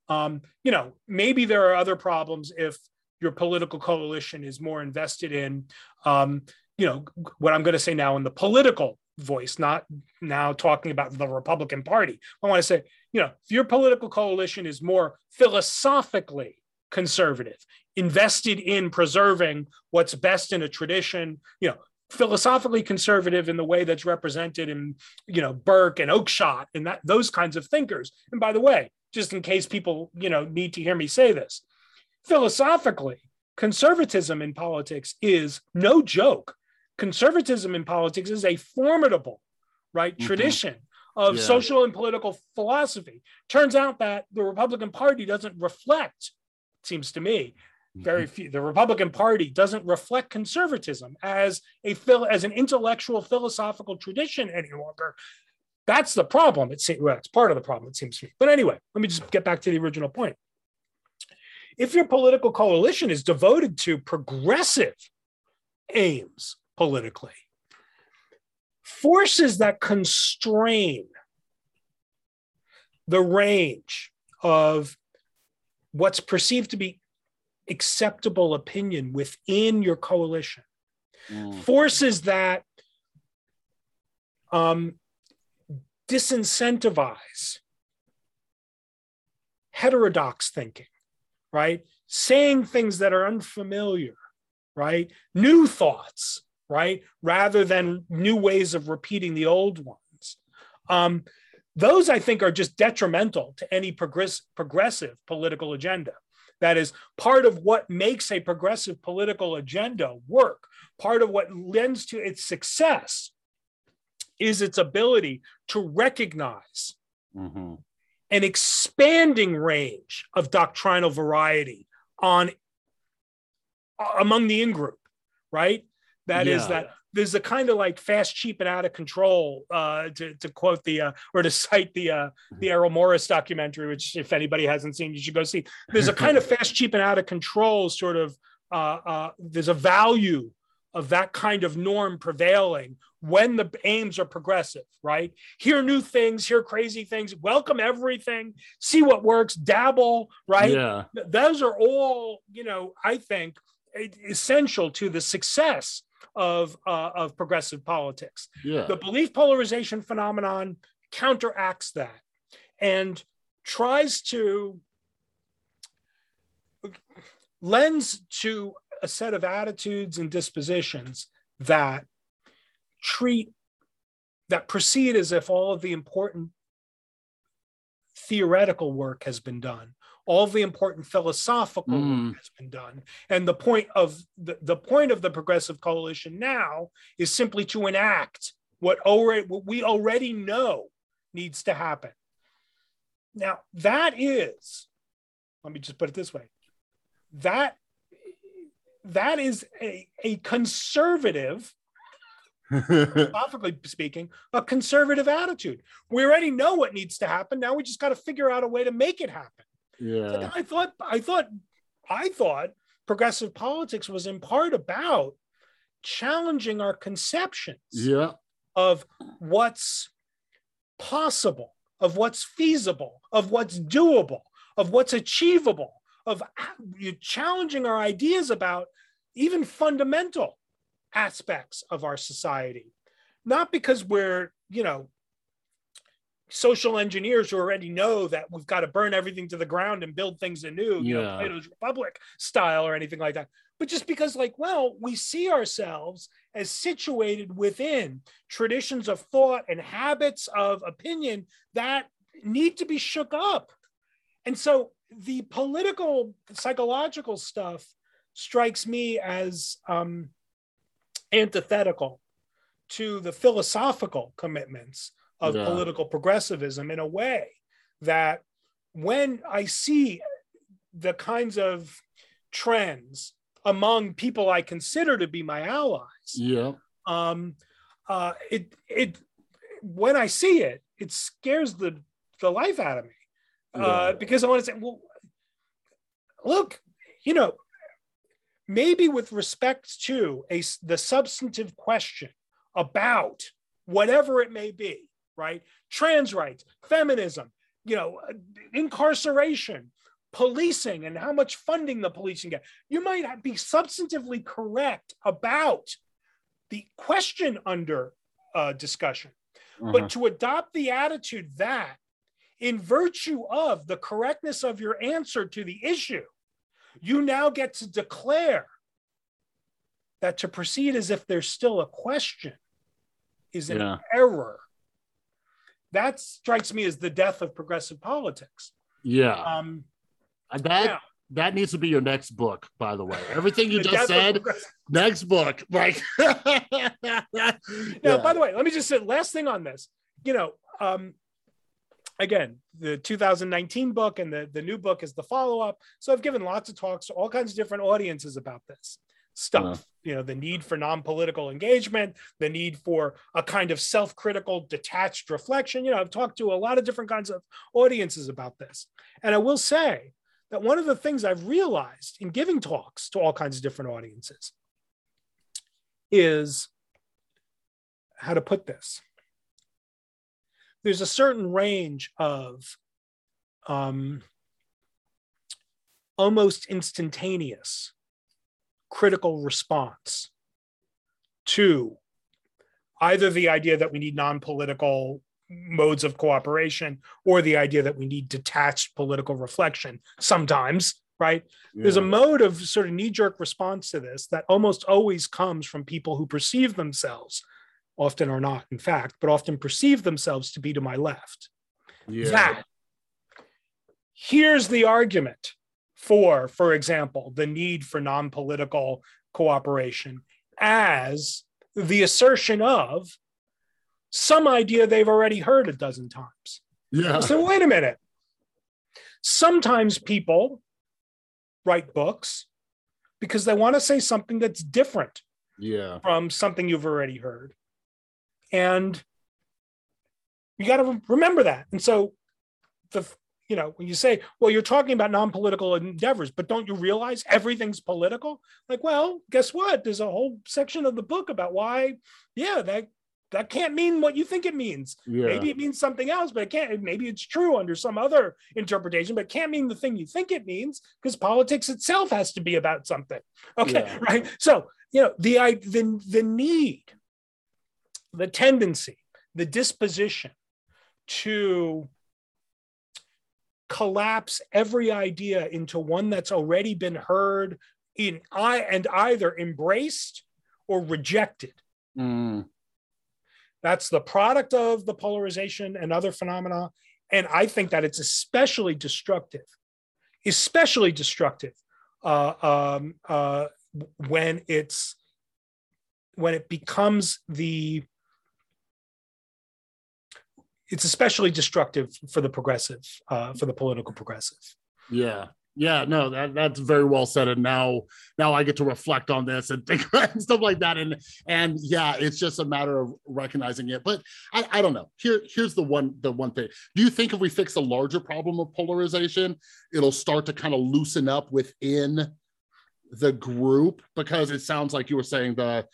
Um, you know, maybe there are other problems if your political coalition is more invested in, um, you know, what I'm going to say now in the political voice, not now talking about the Republican Party. I want to say, you know, if your political coalition is more philosophically conservative, invested in preserving what's best in a tradition, you know, philosophically conservative in the way that's represented in, you know, Burke and Oakeshott and that those kinds of thinkers. And by the way, just in case people, you know, need to hear me say this, philosophically, conservatism in politics is no joke. Conservatism in politics is a formidable, right, mm-hmm. tradition of yeah. social and political philosophy. Turns out that the Republican Party doesn't reflect, seems to me, very mm-hmm. few the republican party doesn't reflect conservatism as a as an intellectual philosophical tradition any longer. That's the problem. It seems well, it's part of the problem it seems to me. But anyway let me just get back to the original point. If your political coalition is devoted to progressive aims politically forces that constrain the range of what's perceived to be acceptable opinion within your coalition mm. forces that um, disincentivize heterodox thinking, right? Saying things that are unfamiliar, right? New thoughts, right? Rather than new ways of repeating the old ones. Um, those, I think, are just detrimental to any progress- progressive political agenda. That is part of what makes a progressive political agenda work. Part of what lends to its success is its ability to recognize mm-hmm. an expanding range of doctrinal variety on among the in group, right? That yeah. is that there's a kind of like fast, cheap, and out of control. Uh, to, to quote the uh, or to cite the uh, the mm-hmm. Errol Morris documentary, which if anybody hasn't seen, you should go see. There's a kind of fast, cheap, and out of control sort of. Uh, uh, there's a value of that kind of norm prevailing when the aims are progressive, right? Hear new things, hear crazy things, welcome everything, see what works, dabble, right? Yeah. Those are all, you know, I think essential to the success of uh, of progressive politics. Yeah. The belief polarization phenomenon counteracts that and tries to lends to a set of attitudes and dispositions that treat that proceed as if all of the important theoretical work has been done all the important philosophical mm. work has been done and the point of the, the point of the progressive coalition now is simply to enact what already what we already know needs to happen now that is let me just put it this way that that is a, a conservative philosophically speaking, a conservative attitude. We already know what needs to happen. Now we just got to figure out a way to make it happen. Yeah. I thought, I thought, I thought progressive politics was in part about challenging our conceptions Yeah. of what's possible, of what's feasible, of what's doable, of what's achievable, of challenging our ideas about even fundamental aspects of our society. Not because we're, you know, social engineers who already know that we've got to burn everything to the ground and build things anew, you know, Plato's Republic style or anything like that. But just because, like, well, we see ourselves as situated within traditions of thought and habits of opinion that need to be shook up. And so the political, psychological stuff strikes me as um, antithetical to the philosophical commitments of Yeah. political progressivism in a way that when I see the kinds of trends among people I consider to be my allies, Yeah. um, uh, it it when I see it, it scares the the life out of me uh, because I want to say, well, look, you know, maybe with respect to a the substantive question about whatever it may be, right? Trans rights, feminism, you know, uh, incarceration, policing, and how much funding the policing get. You might be substantively correct about the question under uh, discussion, Uh-huh. but to adopt the attitude that, in virtue of the correctness of your answer to the issue, you now get to declare that to proceed as if there's still a question is an Yeah. error. That strikes me as the death of progressive politics. yeah. Um, that yeah. that needs to be your next book, by the way. Everything you just said, next book. Like Now, Yeah. by the way, let me just say last thing on this. You know, um, again, the 2019 book and the, the new book is the follow up. So I've given lots of talks to all kinds of different audiences about this stuff. Uh-huh. You know, the need for non political engagement, the need for a kind of self critical, detached reflection. You know, I've talked to a lot of different kinds of audiences about this. And I will say that one of the things I've realized in giving talks to all kinds of different audiences is how to put this. There's a certain range of um, almost instantaneous critical response to either the idea that we need non political modes of cooperation or the idea that we need detached political reflection sometimes, right? There's a mode of sort of knee jerk response to this that almost always comes from people who perceive themselves, often are not, in fact, but often perceive themselves to be to my left. yeah. That here's the argument for, for example, the need for non political cooperation as the assertion of some idea they've already heard a dozen times. yeah. So wait a minute. Sometimes people write books because they want to say something that's different Yeah. from something you've already heard. And you got to remember that. And so the you know, when you say, well, you're talking about non-political endeavors, but don't you realize everything's political? Like, well, guess what? There's a whole section of the book about why, yeah, that that can't mean what you think it means. Yeah. Maybe it means something else, but it can't. Maybe it's true under some other interpretation, but it can't mean the thing you think it means because politics itself has to be about something. Okay, Yeah. right. So you know the I the the need, the tendency, the disposition to collapse every idea into one that's already been heard in I and either embraced or rejected Mm. that's the product of the polarization and other phenomena. And I think that it's especially destructive, especially destructive uh, um, uh, when it's when it becomes the it's especially destructive for the progressive, uh, for the political progressive. Yeah. Yeah, no, that that's very well said. And now, now I get to reflect on this and think and stuff like that. And and yeah, it's just a matter of recognizing it. But I, I don't know. Here, here's the one the one thing. Do you think if we fix the larger problem of polarization, it'll start to kind of loosen up within the group? Because it sounds like you were saying the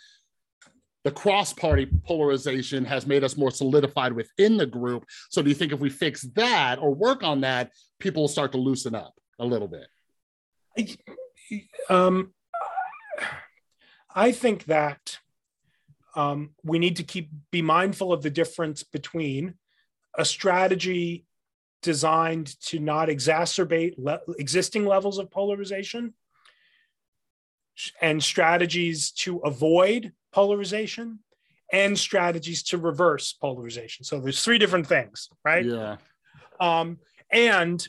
the cross-party polarization has made us more solidified within the group. So do you think if we fix that or work on that, people will start to loosen up? a little bit? Um, I think that um, we need to keep be mindful of the difference between a strategy designed to not exacerbate le- existing levels of polarization and strategies to avoid polarization and strategies to reverse polarization. So there's three different things, right? Yeah. Um, and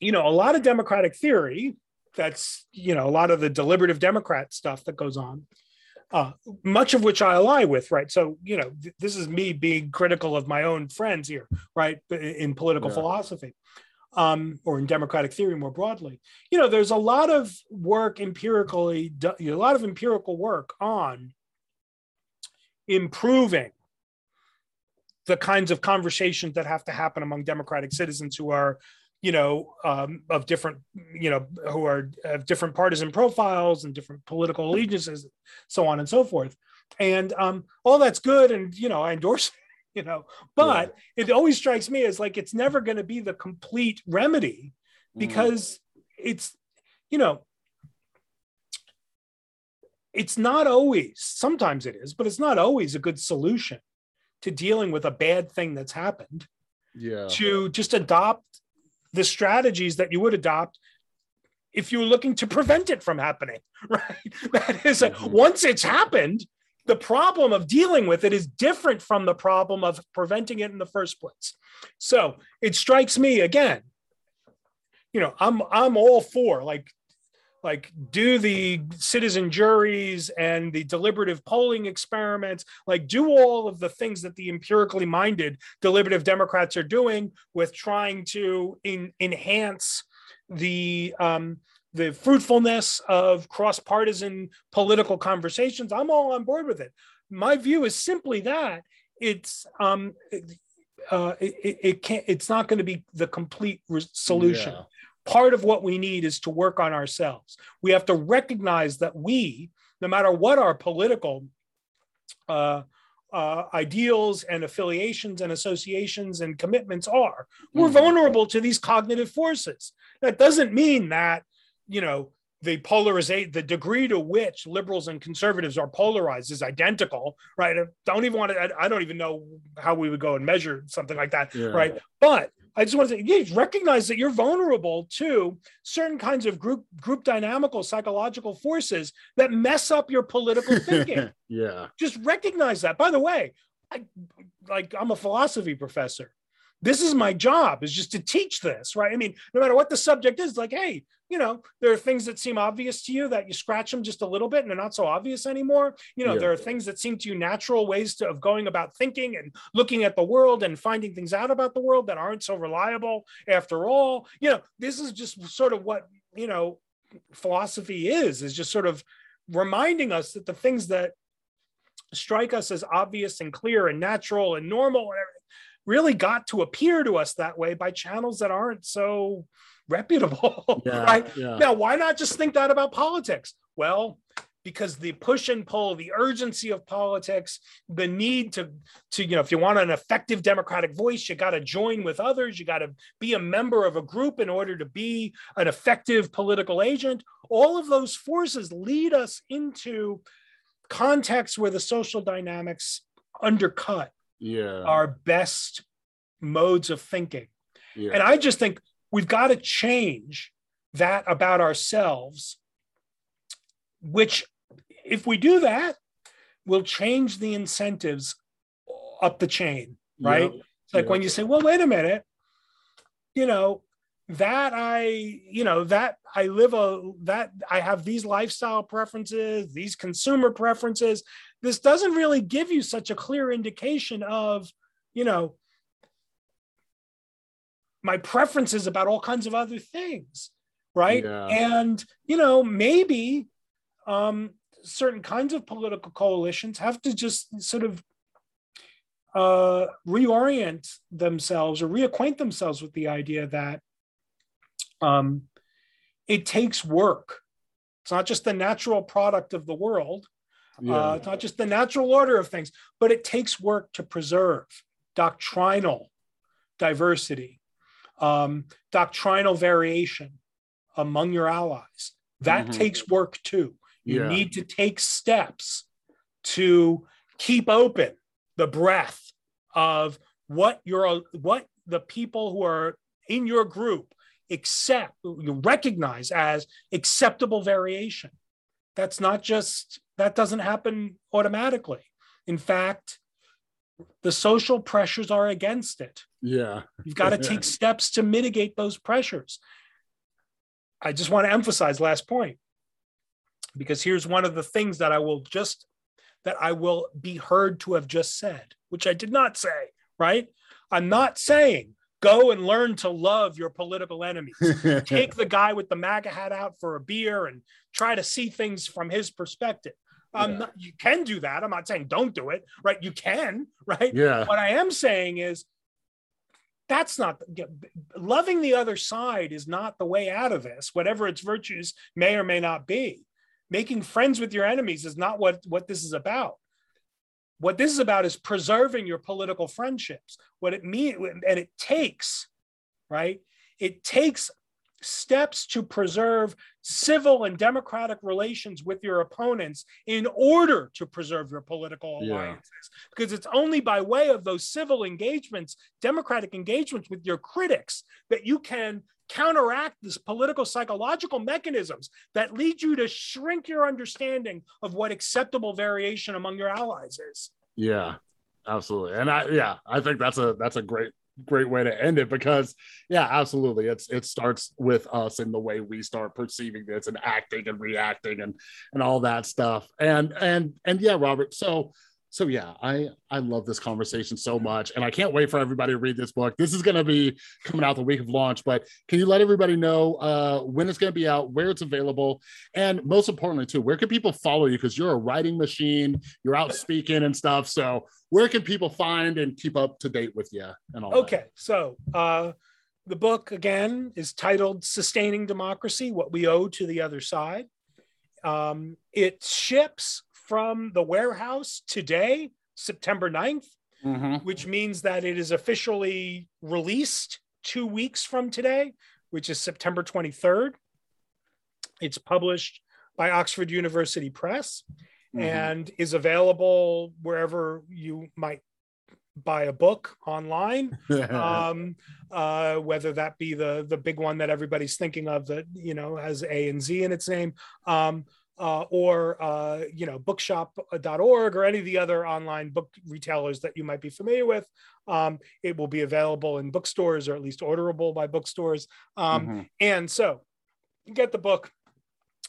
you know, a lot of democratic theory, that's, you know, a lot of the deliberative Democrat stuff that goes on, uh, much of which I ally with, right? So, you know, th- this is me being critical of my own friends here, right, in political yeah. philosophy. Um, or in democratic theory more broadly, you know, there's a lot of work empirically, a lot of empirical work on improving the kinds of conversations that have to happen among democratic citizens who are you know, um, of different, you know, who are of different partisan profiles and different political allegiances, so on and so forth. And um, all that's good, and you know, I endorse, you know, but yeah. it always strikes me as like it's never going to be the complete remedy because mm. it's, you know, it's not always. Sometimes it is, but it's not always a good solution to dealing with a bad thing that's happened. Yeah. To just adopt the strategies that you would adopt if you're looking to prevent it from happening, right? That is, mm-hmm. once it's happened, the problem of dealing with it is different from the problem of preventing it in the first place. So it strikes me again, you know, I'm I'm all for like like do the citizen juries and the deliberative polling experiments like do all of the things that the empirically minded deliberative democrats are doing with trying to in, enhance the um, the fruitfulness of cross-partisan political conversations i'm all on board with it my view is simply that it's um, uh, it, it, can't it's not going to be the complete re- solution yeah part of what we need is to work on ourselves. We have to recognize that we, no matter what our political uh, uh, ideals and affiliations and associations and commitments are, we're mm-hmm. vulnerable to these cognitive forces. That doesn't mean that, you know, the polarizate the degree to which liberals and conservatives are polarized is identical right I don't even want to i don't even know how we would go and measure something like that yeah. right but I just want to say, yeah, recognize that you're vulnerable to certain kinds of group group dynamical psychological forces that mess up your political thinking. yeah. Just recognize that. By the way, I, like I'm a philosophy professor this is my job is just to teach this right? I mean no matter what the subject is like hey you know there are things that seem obvious to you that you scratch them just a little bit and they're not so obvious anymore. You know yeah. there are things that seem to you natural ways to, of going about thinking and looking at the world and finding things out about the world that aren't so reliable after all. You know this is just sort of what you know philosophy is is just sort of reminding us that the things that strike us as obvious and clear and natural and normal really got to appear to us that way by channels that aren't so reputable yeah, right? yeah. now why not just think that about politics? Well because the push and pull the urgency of politics the need to to you know if you want an effective democratic voice you got to join with others you got to be a member of a group in order to be an effective political agent. All of those forces lead us into contexts where the social dynamics undercut yeah. our best modes of thinking. Yeah. And I just think we've got to change that about ourselves, which, if we do that, will change the incentives up the chain, right? It's like yep. when you say, well, wait a minute, you know, that I, you know, that I live a, that I have these lifestyle preferences, these consumer preferences, this doesn't really give you such a clear indication of, you know, my preferences about all kinds of other things. right? Yeah. And you know, maybe um, certain kinds of political coalitions have to just sort of uh, reorient themselves or reacquaint themselves with the idea that um, it takes work. It's not just the natural product of the world. Yeah. Uh, it's not just the natural order of things, but it takes work to preserve doctrinal diversity, um, doctrinal variation among your allies. That Mhm. takes work too. You Yeah. need to take steps to keep open the breath of what your what the people who are in your group accept you recognize as acceptable variation that's not just that doesn't happen automatically. In fact the social pressures are against it. Yeah. you've got to take steps to mitigate those pressures. I just want to emphasize last point because here's one of the things that i will just that i will be heard to have just said which i did not say right? I'm not saying go and learn to love your political enemies. Take the guy with the MAGA hat out for a beer and try to see things from his perspective. Um, Yeah. not- you can do that. I'm not saying don't do it, right? You can, right? yeah. What I am saying is that's not loving the other side is not the way out of this, whatever its virtues may or may not be. Making friends with your enemies is not what, what this is about. What this is about is preserving your political friendships. What it means, and it takes, right? It takes steps to preserve civil and democratic relations with your opponents in order to preserve your political Yeah. alliances. Because it's only by way of those civil engagements, democratic engagements with your critics, that you can counteract this political psychological mechanisms that lead you to shrink your understanding of what acceptable variation among your allies is. Yeah, absolutely. And I yeah, I think that's a that's a great great way to end it because yeah, absolutely. It's it starts with us and the way we start perceiving this and acting and reacting and and all that stuff. And and and yeah, Robert. So so yeah, I I love this conversation so much, and I can't wait for everybody to read this book. This is going to be coming out the week of launch, but can you let everybody know uh, when it's going to be out, where it's available, and most importantly too, where can people follow you? Because you're a writing machine, you're out speaking and stuff. So where can people find and keep up to date with you and all? that? Okay, so uh, the book again is titled Sustaining Democracy What We Owe to the Other Side. Um, it ships from the warehouse today, September 9th, Mhm. which means that it is officially released two weeks from today, which is September 23rd. It's published by Oxford University Press Mhm. and is available wherever you might buy a book online um, uh, whether that be the the big one that everybody's thinking of that you know has A and Z in its name, um, uh, or uh, you know bookshop.org or any of the other online book retailers that you might be familiar with. Um, it will be available in bookstores or at least orderable by bookstores. Um, Mhm. And so you get the book.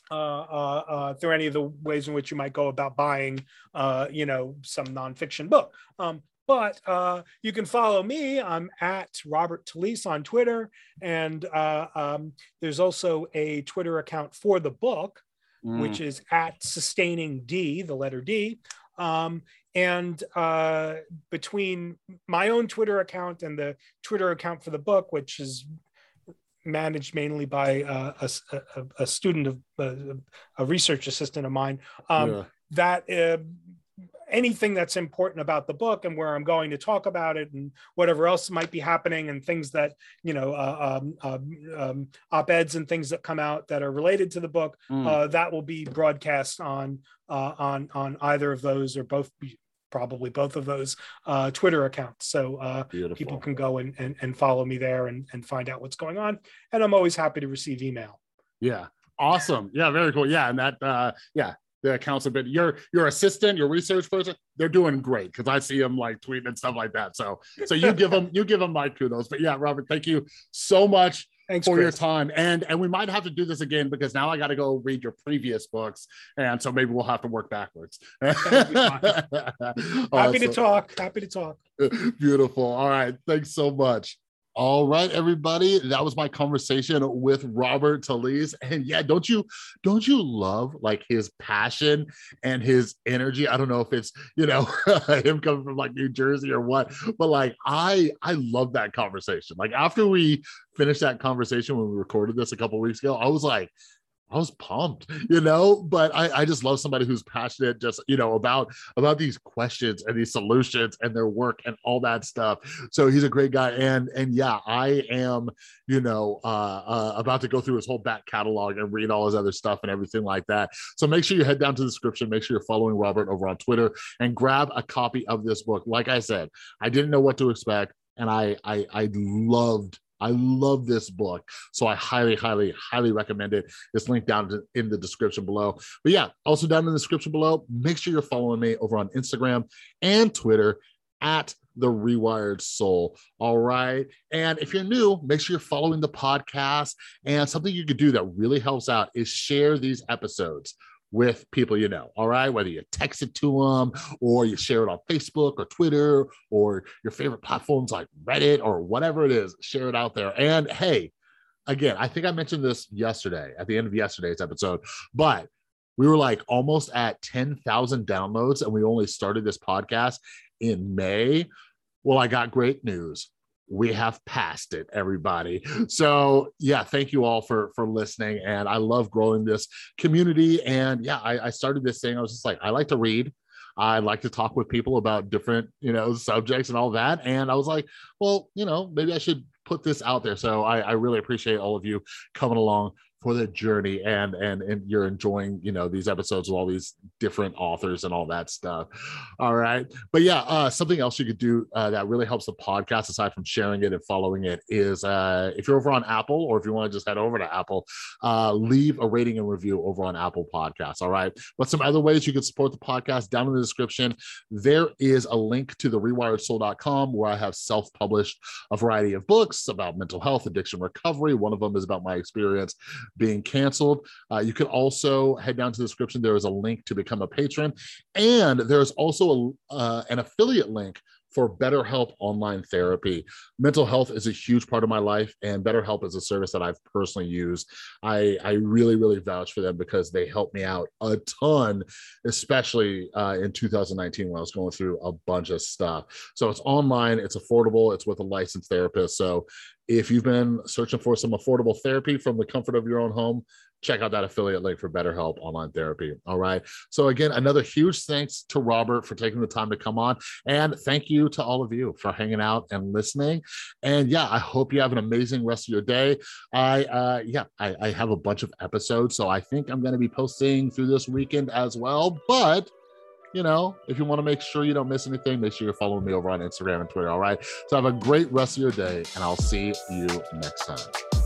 Uh, uh, uh, through any of the ways in which you might go about buying, uh, you know, some nonfiction book. Um, but uh, you can follow me. I'm at Robert Talisse on Twitter, and uh, um, there's also a Twitter account for the book, Mm. which is at Sustaining D, the letter D. Um, and uh, between my own Twitter account and the Twitter account for the book, which is managed mainly by uh, a, a- a student of uh, a research assistant of mine, um, Yeah. that uh, anything that's important about the book and where I'm going to talk about it and whatever else might be happening and things that you know uh, um, um, um, op-eds and things that come out that are related to the book Mm. uh, that will be broadcast on uh, on on either of those or both probably both of those uh, Twitter accounts so uh, people can go and, and and follow me there and and find out what's going on and I'm always happy to receive email Yeah. Awesome. Yeah, very cool. Yeah, and that uh yeah, the accounts have been your your assistant, your research person, they're doing great because I see them like tweeting and stuff like that. So so you give them you give them my kudos. But yeah, Robert, thank you so much thanks for your time. And and we might have to do this again because now I got to go read your previous books. And so maybe we'll have to work backwards. Happy to talk happy to talk Beautiful. All right. Thanks so much. All right, everybody. That was my conversation with Robert Talisse. And yeah, don't you don't you love like his passion and his energy? I don't know if it's you know him coming from like New Jersey or what, but like I I love that conversation. Like after we finished that conversation when we recorded this a couple weeks ago, I was like, I was pumped, you know, but I, I just love somebody who's passionate just, you know, about about these questions and these solutions and their work and all that stuff. So he's a great guy. And and yeah, I am, you know, uh, uh about to go through his whole back catalog and read all his other stuff and everything like that. So make sure you head down to the description, make sure you're following Robert over on Twitter and grab a copy of this book. Like I said, I didn't know what to expect. And I I I loved I love this book. So I highly, highly, highly recommend it. It's linked down in the description below. But yeah, also down in the description below, make sure you're following me over on Instagram and Twitter at the rewired soul all right and if you're new make sure you're following the podcast and something you could do that really helps out is share these episodes with people you know. All right. Whether you text it to them or you share it on Facebook or Twitter or your favorite platforms like Reddit or whatever it is, share it out there. And hey, again, I think I mentioned this yesterday at the end of yesterday's episode, but we were like almost at 10,000 downloads and we only started this podcast in May. Well, I got great news we have passed it everybody. So yeah thank you all for for listening and i love growing this community. And yeah I, I, started this thing i was just like i like to read. I like to talk with people about different you know subjects and all that. And i was like well you know maybe i should put this out there. So i, I really appreciate all of you coming along for the journey and and and you're enjoying you know these episodes with all these different authors and all that stuff. All right. But yeah uh something else you could do uh, that really helps the podcast aside from sharing it and following it is uh if you're over on apple or if you want to just head over to apple uh leave a rating and review over on apple podcasts. All right. But some other ways you can support the podcast down in the description there is a link to the rewiredsoul.com where i have self-published a variety of books about mental health addiction recovery. One of them is about my experience being canceled. Uh, you can also head down to the description. There is a link to become a patron. And there's also a, uh, an affiliate link for BetterHelp online therapy. Mental health is a huge part of my life, and BetterHelp is a service that I've personally used. I, I really, really vouch for them because they helped me out a ton, especially uh, in 2019 when I was going through a bunch of stuff. So it's online, it's affordable, it's with a licensed therapist. So if you've been searching for some affordable therapy from the comfort of your own home, check out that affiliate link for BetterHelp online therapy. All right. So, again, another huge thanks to Robert for taking the time to come on. And thank you to all of you for hanging out and listening. And yeah, I hope you have an amazing rest of your day. I, uh, yeah, I, I have a bunch of episodes. So, I think I'm going to be posting through this weekend as well. But, you know, if you want to make sure you don't miss anything, make sure you're following me over on Instagram and Twitter. All right. So have a great rest of your day, and I'll see you next time.